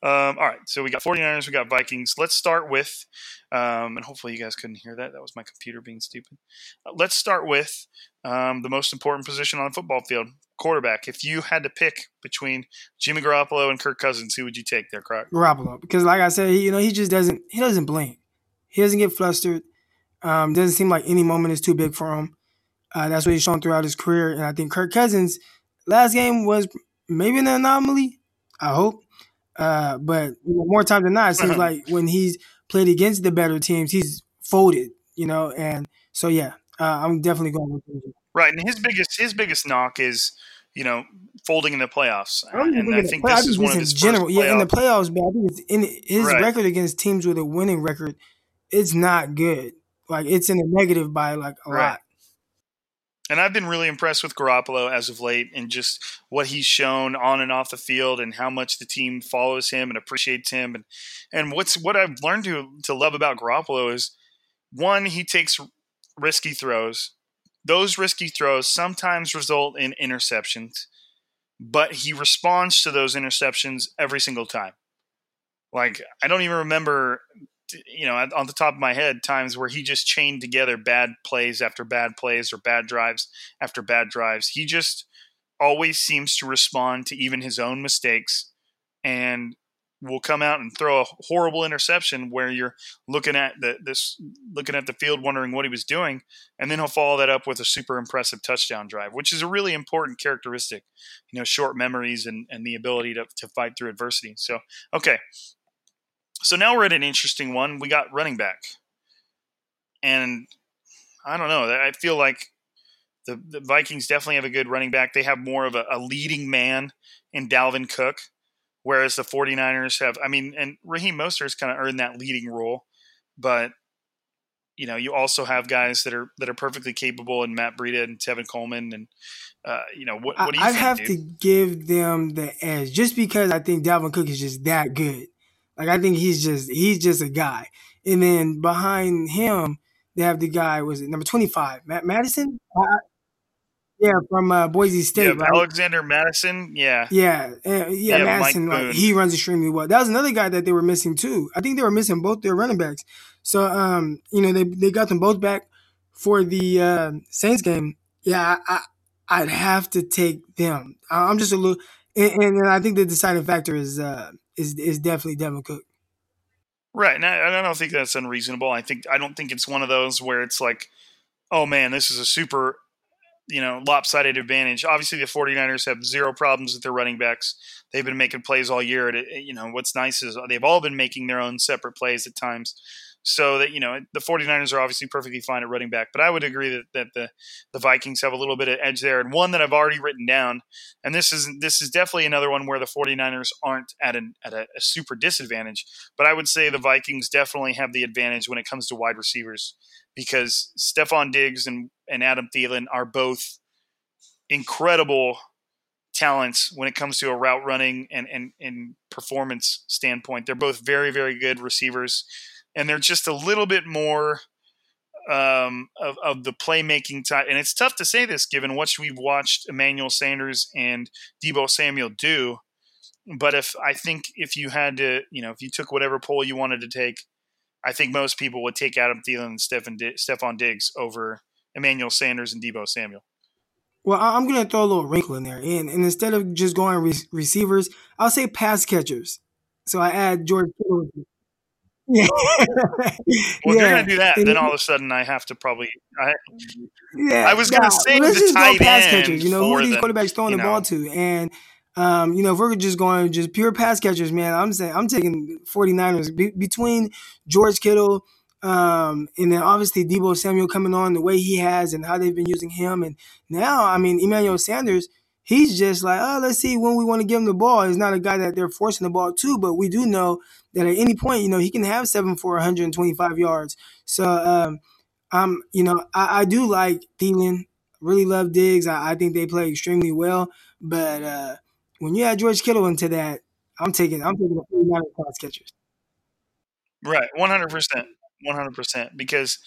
Um, all right, so we got 49ers, we got Vikings. Let's start with, um, and hopefully you guys couldn't hear that. That was my computer being stupid. Uh, let's start with um, the most important position on the football field quarterback. If you had to pick between Jimmy Garoppolo and Kirk Cousins, who would you take there, Croc? Garoppolo, because like I said, you know, he just doesn't he doesn't blink. He doesn't get flustered. Um, doesn't seem like any moment is too big for him. Uh, that's what he's shown throughout his career. And I think Kirk Cousins, last game was maybe an anomaly. I hope. Uh, but you know, more times than not, it seems uh-huh. like when he's played against the better teams, he's folded. You know, and so yeah, uh, I'm definitely going with him. Right, and his biggest his biggest knock is you know folding in the playoffs. I and I think this is one of his general. Yeah, in the playoffs, but I think it's in his right. record against teams with a winning record. It's not good. Like it's in the negative by like a right. lot. And I've been really impressed with Garoppolo as of late and just what he's shown on and off the field and how much the team follows him and appreciates him. And and what's what I've learned to to love about Garoppolo is one, he takes risky throws. Those risky throws sometimes result in interceptions, but he responds to those interceptions every single time. Like I don't even remember you know, on the top of my head, times where he just chained together bad plays after bad plays or bad drives after bad drives. He just always seems to respond to even his own mistakes and will come out and throw a horrible interception where you're looking at the this looking at the field wondering what he was doing and then he'll follow that up with a super impressive touchdown drive which is a really important characteristic you know short memories and, and the ability to, to fight through adversity so okay so now we're at an interesting one. We got running back. And I don't know. I feel like the, the Vikings definitely have a good running back. They have more of a, a, leading man in Dalvin Cook, whereas the 49ers have, I mean, and Raheem Mostert's kind of earned that leading role. But, you know, you also have guys that are that are perfectly capable in Matt Breida and Tevin Coleman. And, uh, you know, what, what do you I, think, have dude? to give them the edge just because I think Dalvin Cook is just that good. Like I think he's just he's just a guy. And then behind him, they have the guy was it number twenty five, Matt Mattison. Yeah, from uh, Boise State. Yeah, right? Alexander Mattison. Yeah. Yeah, uh, yeah, Yeah, Mattison. Like, he runs extremely well. That was another guy that they were missing too. I think they were missing both their running backs. So, um, you know, they they got them both back for the uh, Saints game. Yeah, I, I I'd have to take them. I- I'm just a little, and, and I think the deciding factor is uh is is definitely Dalvin Cook. Right, and I, I don't think that's unreasonable. I think I don't think it's one of those where it's like, oh man, this is a super, you know, lopsided advantage. Obviously, the 49ers have zero problems with their running backs. They've been making plays all year. You know, what's nice is they've all been making their own separate plays at times. So that you know, the 49ers are obviously perfectly fine at running back. But I would agree that, that the the Vikings have a little bit of edge there, and one that I've already written down. And this is this is definitely another one where the 49ers aren't at an at a, a super disadvantage. But I would say the Vikings definitely have the advantage when it comes to wide receivers because Stefon Diggs and, and Adam Thielen are both incredible talents when it comes to a route running and, and, and performance standpoint. They're both very, very good receivers. And they're just a little bit more um, of, of the playmaking type. And it's tough to say this given what we've watched Emmanuel Sanders and Deebo Samuel do. But if I think if you had to, you know, if you took whatever poll you wanted to take, I think most people would take Adam Thielen and Stephen Di- Stefon Diggs over Emmanuel Sanders and Deebo Samuel. Well, I'm going to throw a little wrinkle in there. And, and instead of just going re- receivers, I'll say pass catchers. So I add George Kittle. With it. Yeah. Well, if you're gonna do that, then all of a sudden I have to probably. I, Yeah, I was gonna say let's the just go tight pass end catchers. You know, who are these quarterbacks throwing the know. ball to? And um, you know, if we're just going just pure pass catchers, man, I'm saying I'm taking 49ers Be- between George Kittle um, and then obviously Deebo Samuel coming on the way he has and how they've been using him, and now I mean Emmanuel Sanders. He's just like, oh, let's see when we want to give him the ball. He's not a guy that they're forcing the ball to, but we do know that at any point, you know, he can have seven for 125 yards. So, um, I'm, you know, I, I do like Thielen. Really love Diggs. I, I think they play extremely well. But uh, when you add George Kittle into that, I'm taking I'm taking the 49 pass catchers. Right, one hundred percent, one hundred percent. Because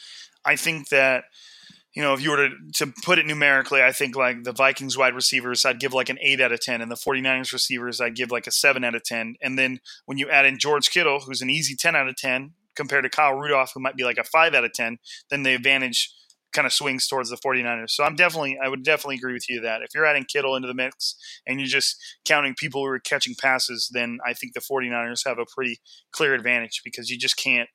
I think that you know if you were to to put it numerically, I think like the Vikings wide receivers, I'd give like an eight out of ten, and the 49ers receivers, I'd give like a seven out of ten. And then when you add in George Kittle, who's an easy ten out of ten, compared to Kyle Rudolph, who might be like a five out of ten, then the advantage kind of swings towards the 49ers. So I'm definitely I would definitely agree with you that if you're adding Kittle into the mix and you're just counting people who are catching passes, then I think the 49ers have a pretty clear advantage because you just can't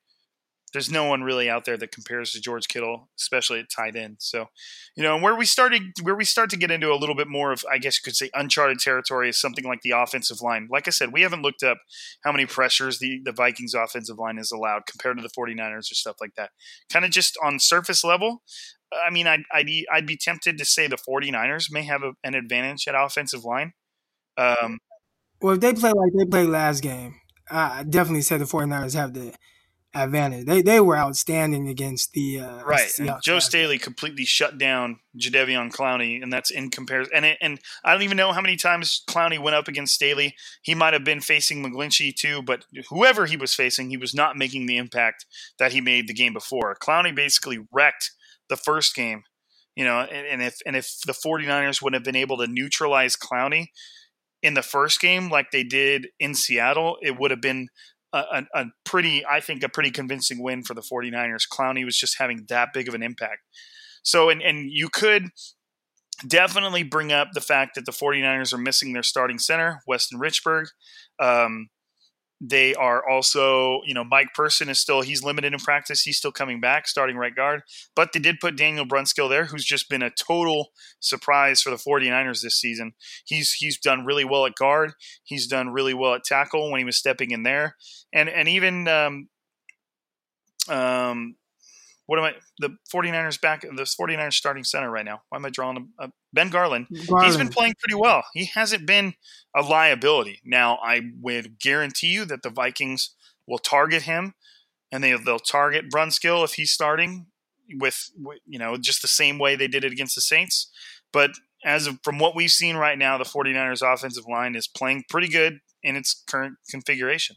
there's no one really out there that compares to George Kittle, especially at tight end. So, you know, and where we started where we start to get into a little bit more of I guess you could say uncharted territory is something like the offensive line. Like I said, we haven't looked up how many pressures the, the Vikings offensive line is allowed compared to the 49ers or stuff like that. Kind of just on surface level, I mean, I'd, I'd, be- I'd be tempted to say the 49ers may have a, an advantage at offensive line. Um, Well, if they play like they played last game, I definitely said the 49ers have the advantage. They they were outstanding against the uh, right. And Joe. Staley completely shut down Jadeveon Clowney, and that's in comparison. And, it, and I don't even know how many times Clowney went up against Staley. He might have been facing McGlinchey too, but whoever he was facing, he was not making the impact that he made the game before. Clowney basically wrecked the first game. You know, and, and if and if the 49ers would have been able to neutralize Clowney in the first game like they did in Seattle, it would have been a, a, pretty, I think, a pretty convincing win for the 49ers. Clowney was just having that big of an impact. So, and, and you could definitely bring up the fact that the 49ers are missing their starting center, Weston Richburg. Um, they are also, you know, Mike Person is still, he's limited in practice. He's still coming back, starting right guard. But they did put Daniel Brunskill there, who's just been a total surprise for the 49ers this season. He's he's done really well at guard. He's done really well at tackle when he was stepping in there. And and even um, um what am I the 49ers back the 49ers starting center right now. Why am I drawing a, a Ben Garland? He's been playing pretty well. He hasn't been a liability. Now, I would guarantee you that the Vikings will target him, and they they'll target Brunskill if he's starting with with, you know just the same way they did it against the Saints. But as of, from what we've seen right now, the 49ers offensive line is playing pretty good in its current configuration.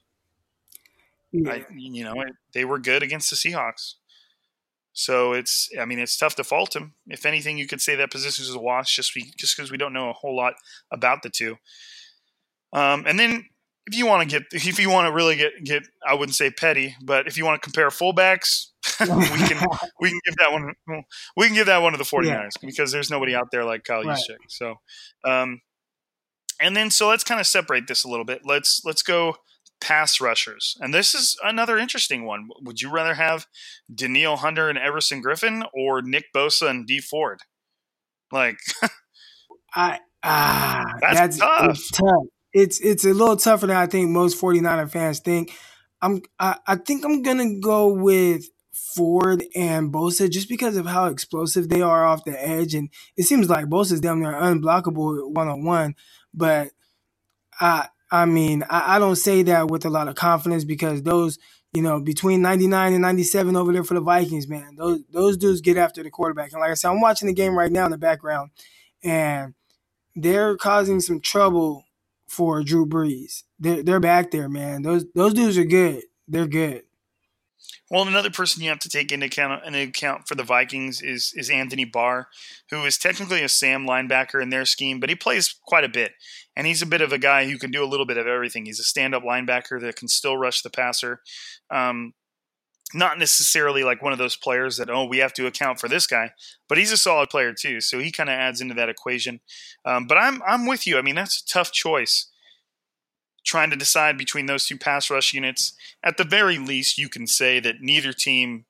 Yeah. I, you know, they were good against the Seahawks. So it's, I mean, it's tough to fault him. If anything, you could say that position is a wash just we, just because we don't know a whole lot about the two. Um, and then if you want to get, if you want to really get get, I wouldn't say petty, but if you want to compare fullbacks, we can we can give that one we can give that one to the 49ers yeah. because there's nobody out there like Kyle right. Juszczyk. So, um, and then so let's kind of separate this a little bit. Let's let's go pass rushers. And this is another interesting one. Would you rather have Danielle Hunter and Everson Griffen or Nick Bosa and Dee Ford? Like I ah that's, that's tough. It's tough. It's it's a little tougher than I think most 49er fans think. I'm I, I think I'm gonna go with Ford and Bosa just because of how explosive they are off the edge. And it seems like Bosa's damn near unblockable one on one. But I I mean, I, I don't say that with a lot of confidence because those, you know, between 99 and 97 over there for the Vikings, man, those those dudes get after the quarterback. And like I said, I'm watching the game right now in the background, and they're causing some trouble for Drew Brees. They're they're back there, man. Those those dudes are good. They're good. Well, another person you have to take into account, into account for the Vikings is is Anthony Barr, who is technically a Sam linebacker in their scheme, but he plays quite a bit, and he's a bit of a guy who can do a little bit of everything. He's a stand-up linebacker that can still rush the passer. Um, not necessarily like one of those players that oh we have to account for this guy, but he's a solid player too, so he kind of adds into that equation. Um, but I'm I'm with you. I mean that's a tough choice trying to decide between those two pass rush units. At the very least, you can say that neither team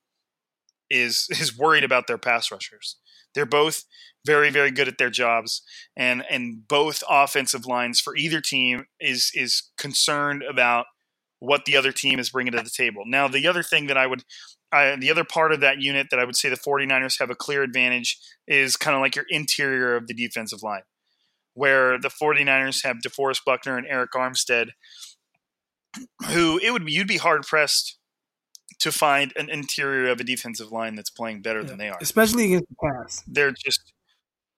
is is worried about their pass rushers. They're both very very good at their jobs and and both offensive lines for either team is is concerned about what the other team is bringing to the table. Now the other thing that I would I, the other part of that unit that I would say the 49ers have a clear advantage is kind of like your interior of the defensive line where the 49ers have DeForest Buckner and Arik Armstead, who it would be, you'd be hard pressed to find an interior of a defensive line that's playing better yeah, than they are, especially against the pass. They're just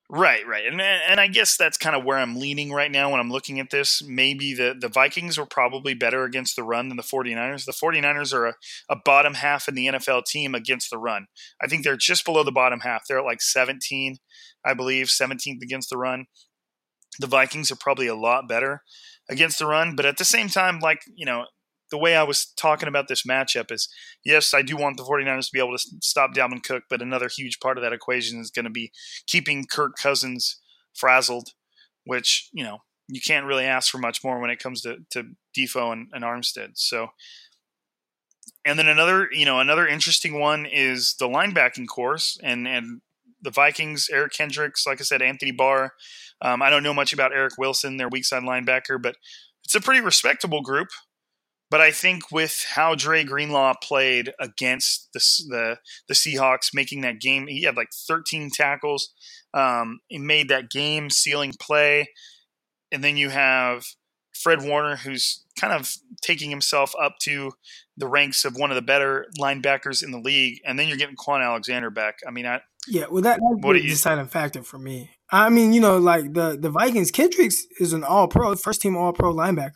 right, right, and and I guess that's kind of where I'm leaning right now when I'm looking at this. Maybe the the Vikings were probably better against the run than the 49ers. The 49ers are a, a bottom half in the NFL team against the run. I think they're just below the bottom half. They're at like 17, I believe, 17th against the run the Vikings are probably a lot better against the run. But at the same time, like, you know, the way I was talking about this matchup is yes, I do want the 49ers to be able to stop Dalvin Cook, but another huge part of that equation is going to be keeping Kirk Cousins frazzled, which, you know, you can't really ask for much more when it comes to, to Defoe and, and Armstead. So, and then another, you know, another interesting one is the linebacking course and, and the Vikings, Eric Kendricks, like I said, Anthony Barr, um, I don't know much about Eric Wilson, their weak side linebacker, but it's a pretty respectable group. But I think with how Dre Greenlaw played against the the, the Seahawks, making that game, he had like 13 tackles. Um, he made that game sealing play, and then you have Fred Warner, who's kind of taking himself up to the ranks of one of the better linebackers in the league, and then you're getting Kwon Alexander back. I mean, I yeah, well, that, that's a deciding factor for me. I mean, you know, like the the Vikings, Kendricks is an All Pro, first team All Pro linebacker.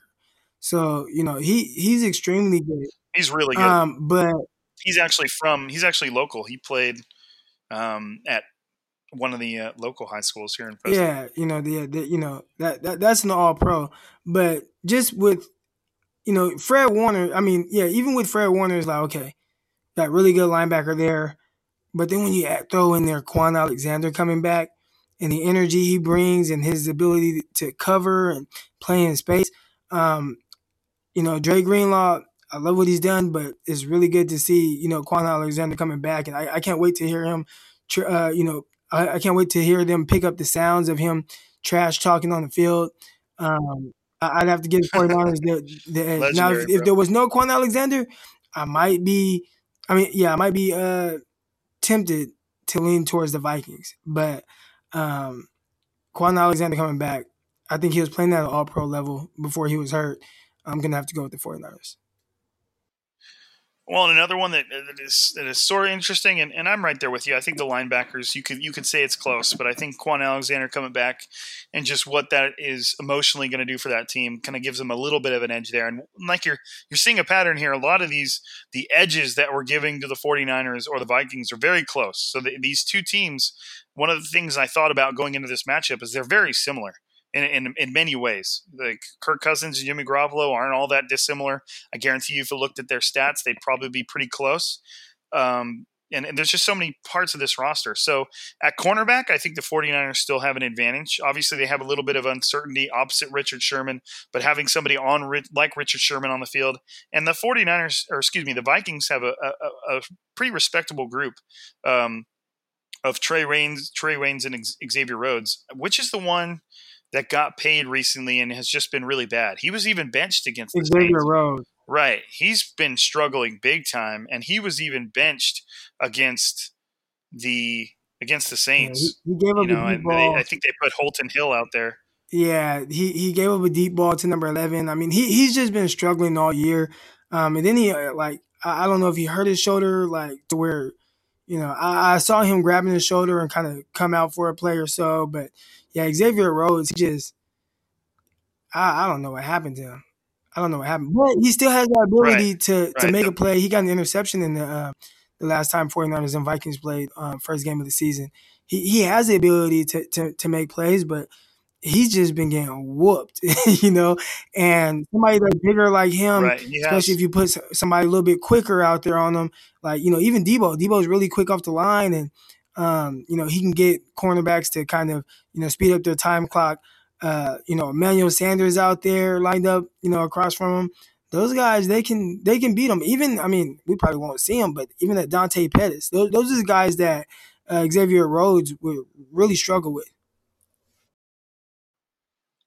So you know he he's extremely good. He's really good. Um, but he's actually from he's actually local. He played um, at one of the uh, local high schools here in Fresno. Yeah, you know, the, the you know that, that that's an All Pro. But just with you know Fred Warner, I mean, yeah, even with Fred Warner, it's like okay, got really good linebacker there. But then when you throw in there Kwon Alexander coming back, and the energy he brings and his ability to cover and play in space. Um, you know, Dre Greenlaw, I love what he's done, but it's really good to see, you know, Kwon Alexander coming back. And I, I can't wait to hear him, uh, you know, I, I, can't wait to hear them pick up the sounds of him trash talking on the field. Um, I'd have to give 49ers the, the edge. Now, if, if, there was no Kwon Alexander, I might be, I mean, yeah, I might be uh, tempted to lean towards the Vikings. But um, Kwon Alexander coming back, I think he was playing at an all pro level before he was hurt. I'm going to have to go with the 49ers. Well, another one that, that is that is sort of interesting, and, and I'm right there with you. I think the linebackers you could you could say it's close, but I think Kwon Alexander coming back and just what that is emotionally going to do for that team kind of gives them a little bit of an edge there. And like you're you're seeing a pattern here. A lot of these the edges that we're giving to the 49ers or the Vikings are very close. So the, these two teams, one of the things I thought about going into this matchup is they're very similar in, in, in many ways. Like Kirk Cousins and Jimmy Garoppolo aren't all that dissimilar. I guarantee you, if you looked at their stats, they'd probably be pretty close. Um, and, and, there's just so many parts of this roster. So at cornerback, I think the 49ers still have an advantage. Obviously, they have a little bit of uncertainty opposite Richard Sherman, but having somebody on like Richard Sherman on the field, and the 49ers, or excuse me, the Vikings have a, a, a pretty respectable group. Um, of Trae Waynes, Trae Waynes, and Xavier Rhodes. Which is the one that got paid recently and has just been really bad. He was even benched against the Xavier Rhodes. Right. He's been struggling big time and he was even benched against the against the Saints. Yeah, he, he, gave up you know, a deep ball. They, I think they put Holton Hill out there. Yeah, he, he gave up a deep ball to number 11. I mean, he he's just been struggling all year. Um, and then he uh, like I, I don't know if he hurt his shoulder like to where you know, I, I, saw him grabbing his shoulder and kind of come out for a play or so, but yeah, Xavier Rhodes, he just, I, I don't know what happened to him. I don't know what happened, but he still has the ability right. to to right. make a play. He got an interception in the uh, the last time 49ers and Vikings played um, first game of the season. He he has the ability to to, to make plays, but he's just been getting whooped, you know. And somebody that's bigger like him, right. especially if you put somebody a little bit quicker out there on them, like you know, even Deebo. Deebo's really quick off the line, and um, you know, he can get cornerbacks to kind of, you know, speed up their time clock. Uh, you know, Emmanuel Sanders out there lined up, you know, across from him. Those guys, they can they can beat them. Even, I mean, we probably won't see them, but even at Dante Pettis, those, those are the guys that uh, Xavier Rhodes would really struggle with.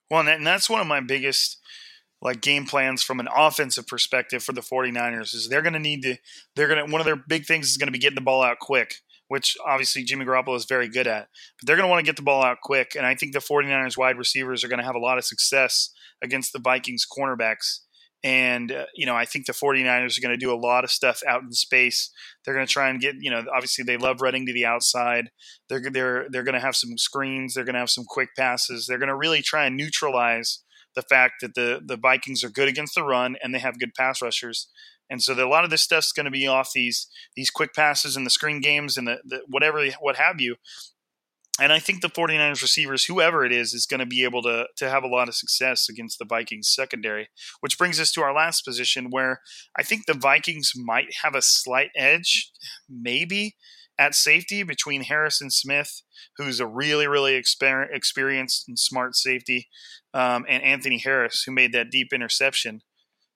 Well, and that's one of my biggest like game plans from an offensive perspective for the 49ers is they're going to need to they're going to one of their big things is going to be getting the ball out quick which obviously Jimmy Garoppolo is very good at. But they're going to want to get the ball out quick. And I think the 49ers wide receivers are going to have a lot of success against the Vikings cornerbacks. And, uh, you know, I think the 49ers are going to do a lot of stuff out in space. They're going to try and get, you know, obviously they love running to the outside. They're, they're, they're going to have some screens. They're going to have some quick passes. They're going to really try and neutralize the fact that the, the Vikings are good against the run and they have good pass rushers. And so the, a lot of this stuff's going to be off these these quick passes and the screen games and the, the whatever what have you. And I think the 49ers receivers, whoever it is, is going to be able to, to have a lot of success against the Vikings secondary, which brings us to our last position where I think the Vikings might have a slight edge, maybe at safety between Harrison Smith, who's a really, really exper- experienced and smart safety, um, and Anthony Harris, who made that deep interception.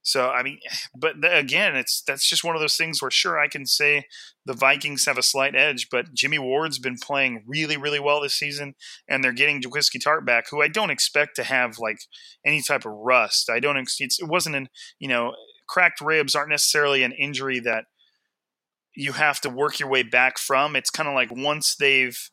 So I mean, but again, it's that's just one of those things where sure I can say the Vikings have a slight edge, but Jimmy Ward's been playing really, really well this season, and they're getting Jaquiski Tartt back, who I don't expect to have like any type of rust. I don't. It's, it wasn't an you know cracked ribs aren't necessarily an injury that you have to work your way back from. It's kind of like once they've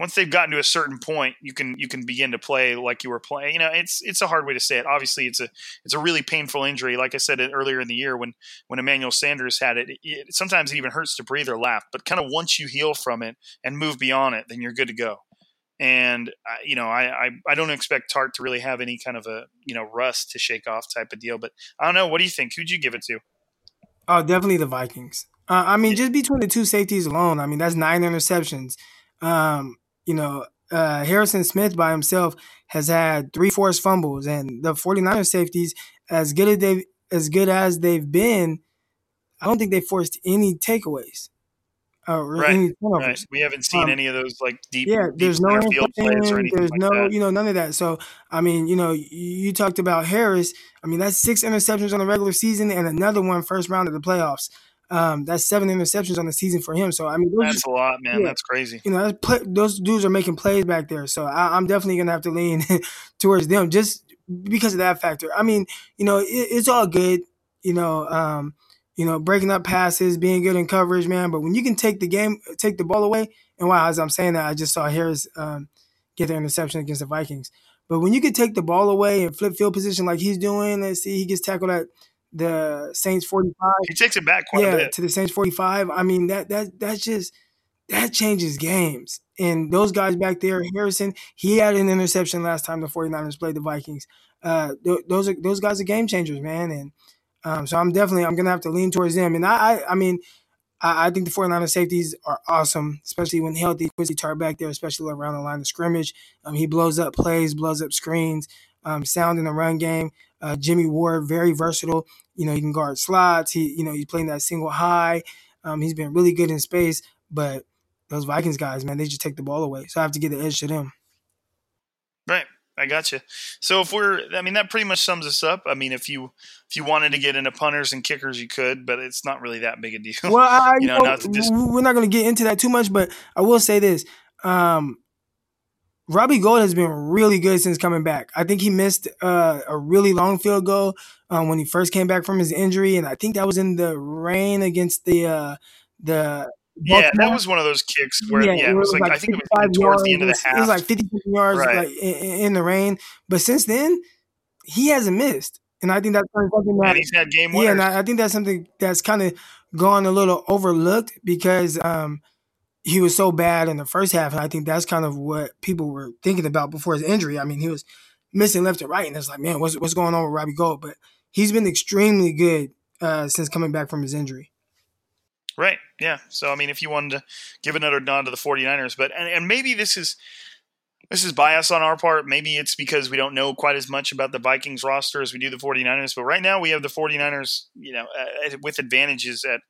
once they've gotten to a certain point, you can you can begin to play like you were playing. You know, it's it's a hard way to say it. Obviously, it's a it's a really painful injury. Like I said earlier in the year, when when Emmanuel Sanders had it, it, it sometimes it even hurts to breathe or laugh. But kind of once you heal from it and move beyond it, then you're good to go. And uh, you know, I, I I don't expect Tartt to really have any kind of a you know rust to shake off type of deal. But I don't know. What do you think? Who'd you give it to? Oh, definitely the Vikings. Uh, I mean, just between the two safeties alone, I mean that's nine interceptions. Um, you know, uh, Harrison Smith by himself has had three forced fumbles, and the 49ers safeties, as good as they as good as they've been, I don't think they forced any takeaways. Uh, right, any right. We haven't seen um, any of those like deep. Yeah, deep there's no field plays or anything There's like no, that. you know, none of that. So I mean, you know, you, you talked about Harris. I mean, that's six interceptions on the regular season and another one first round of the playoffs. Um, that's seven interceptions on the season for him. So I mean, that's a lot, man. Yeah, that's crazy. You know, play, those dudes are making plays back there. So I, am definitely gonna have to lean towards them just because of that factor. I mean, you know, it, it's all good. You know, um, you know, breaking up passes, being good in coverage, man. But when you can take the game, take the ball away, and wow, as I'm saying that, I just saw Harris um, get the interception against the Vikings. But when you can take the ball away and flip field position like he's doing, let's see, he gets tackled at the Saints 45. He takes it back quite yeah, a bit. to the Saints 45. I mean, that that that's just that changes games. And those guys back there, Harrison, he had an interception last time the 49ers played the Vikings. Uh, th- those are those guys are game changers, man. And um, so I'm definitely I'm gonna have to lean towards them. And I I, I mean I, I think the 49ers safeties are awesome, especially when healthy. Quincy Tartt back there, especially around the line of scrimmage. Um, he blows up plays, blows up screens, um, sound in the run game. Uh, Jimmy Ward, very versatile. You know, he can guard slots. He, you know, he's playing that single high. Um, he's been really good in space, but those Vikings guys, man, they just take the ball away. So I have to get the edge to them. Right. I got you. So if we're, I mean, that pretty much sums us up. I mean, if you if you wanted to get into punters and kickers, you could, but it's not really that big a deal. Well, I, you, know, know, not we're not going to get into that too much, but I will say this: um, Robbie Gould has been really good since coming back. I think he missed uh, a really long field goal um, when he first came back from his injury, and I think that was in the rain against the uh, the yeah, that was one of those kicks where yeah, yeah it, was, like, like I think it was towards the end of the half. It was like 50 yards right. like, in, in, the rain, but since then he hasn't missed, and I think that's something that and he's had game winners. Yeah, and I, I think that's something that's kind of gone a little overlooked because um, he was so bad in the first half, and I think that's kind of what people were thinking about before his injury. I mean, he was missing left and right, and it's like, man, what's what's going on with Robbie Gould? But he's been extremely good uh, since coming back from his injury. Right. Yeah. So I mean, if you wanted to give another nod to the 49ers, but and, and maybe this is this is bias on our part. Maybe it's because we don't know quite as much about the Vikings roster as we do the 49ers. But right now we have the 49ers, you know, uh, with advantages at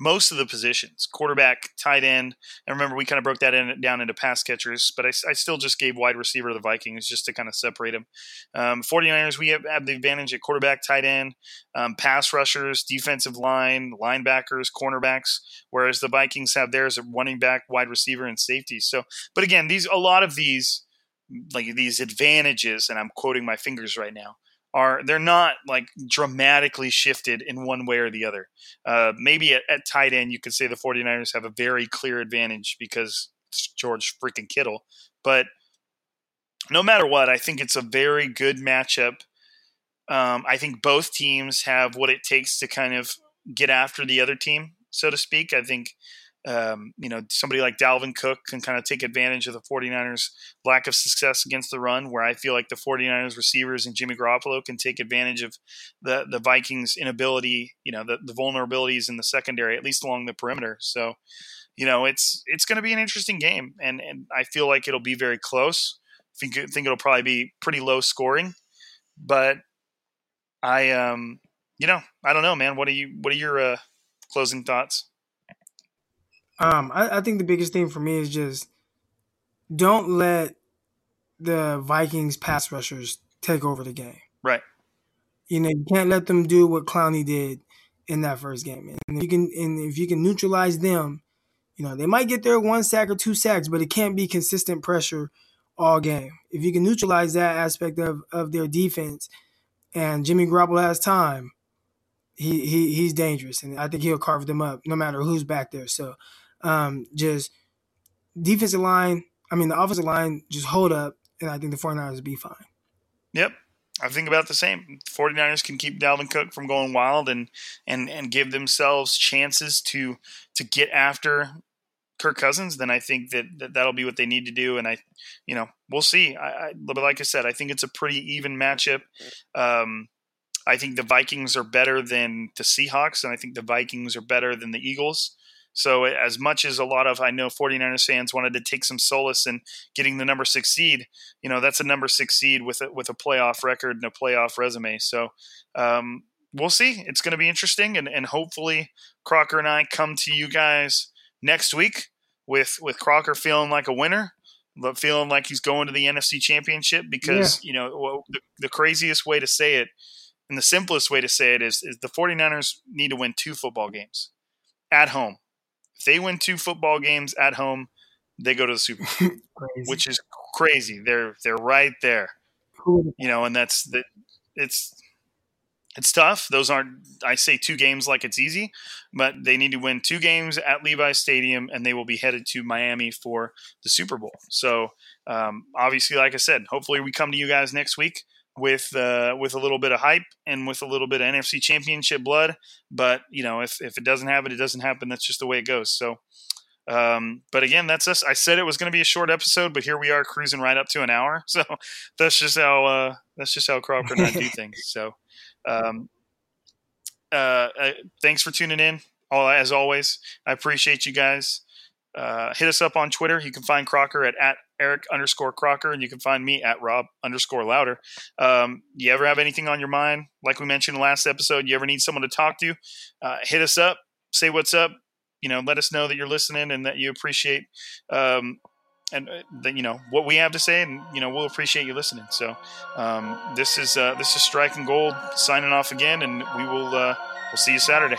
most of the positions quarterback, tight end. And remember, we kind of broke that in, down into pass catchers, but I, I, still just gave wide receiver to the Vikings just to kind of separate them. Um, 49ers, we have, have, the advantage at quarterback, tight end, um, pass rushers, defensive line, linebackers, cornerbacks, whereas the Vikings have theirs at running back, wide receiver, and safety. So, but again, these a lot of these like these advantages, and I'm quoting my fingers right now are they're not like dramatically shifted in one way or the other. Uh, maybe at, at, tight end, you could say the 49ers have a very clear advantage because George freaking Kittle. But no matter what, I think it's a very good matchup. Um, I think both teams have what it takes to kind of get after the other team, so to speak. I think um, you know, somebody like Dalvin Cook can kind of take advantage of the 49ers' lack of success against the run, where I feel like the 49ers receivers and Jimmy Garoppolo can take advantage of the, the Vikings' inability, you know, the, the vulnerabilities in the secondary, at least along the perimeter. So, you know, it's it's going to be an interesting game, and, and I feel like it'll be very close. I think, think it'll probably be pretty low scoring, but I, um, you know, I don't know, man. What are you? What are your uh, closing thoughts? Um, I, I think the biggest thing for me is just don't let the Vikings pass rushers take over the game. Right. You know, you can't let them do what Clowney did in that first game. And if you can and if you can neutralize them, you know, they might get their one sack or two sacks, but it can't be consistent pressure all game. If you can neutralize that aspect of, of their defense and Jimmy Garoppolo has time, he, he he's dangerous and I think he'll carve them up no matter who's back there. So um, just defensive line, I mean, the offensive line just hold up, and I think the 49ers will be fine. Yep. I think about the same. 49ers can keep Dalvin Cook from going wild and and and give themselves chances to to get after Kirk Cousins, then I think that, that that'll be what they need to do. And I, you know, we'll see. I, I but like I said, I think it's a pretty even matchup. Um, I think the Vikings are better than the Seahawks, and I think the Vikings are better than the Eagles. So as much as a lot of I know 49ers fans wanted to take some solace in getting the number six seed, you know that's a number six seed with a, with a playoff record and a playoff resume. So um, we'll see. It's going to be interesting, and, and hopefully Crocker and I come to you guys next week with with Crocker feeling like a winner, but feeling like he's going to the NFC Championship because yeah. you know the, the craziest way to say it and the simplest way to say it is is the 49ers need to win two football games at home if they win two football games at home, they go to the Super Bowl, which is crazy. They're they're right there, you know, and that's that. It's it's tough. Those aren't I say two games like it's easy, but they need to win two games at Levi Stadium, and they will be headed to Miami for the Super Bowl. So um, obviously, like I said, hopefully we come to you guys next week with uh, with a little bit of hype and with a little bit of NFC Championship blood. But you know, if if it doesn't happen, it doesn't happen. That's just the way it goes. So. Um, but again, that's us. I said it was going to be a short episode, but here we are cruising right up to an hour. So that's just how uh, that's just how Crocker and I do things. So, um, uh, uh, thanks for tuning in. All as always, I appreciate you guys. Uh, hit us up on Twitter. You can find Crocker at, at Eric underscore Crocker, and you can find me at Rob underscore Lowder. Um, you ever have anything on your mind? Like we mentioned last episode, you ever need someone to talk to? Uh, hit us up. Say what's up. You know, let us know that you're listening and that you appreciate um, and uh, that you know what we have to say, and you know we'll appreciate you listening. So um, this is uh, this is Striking Gold signing off again, and we will uh, we'll see you Saturday.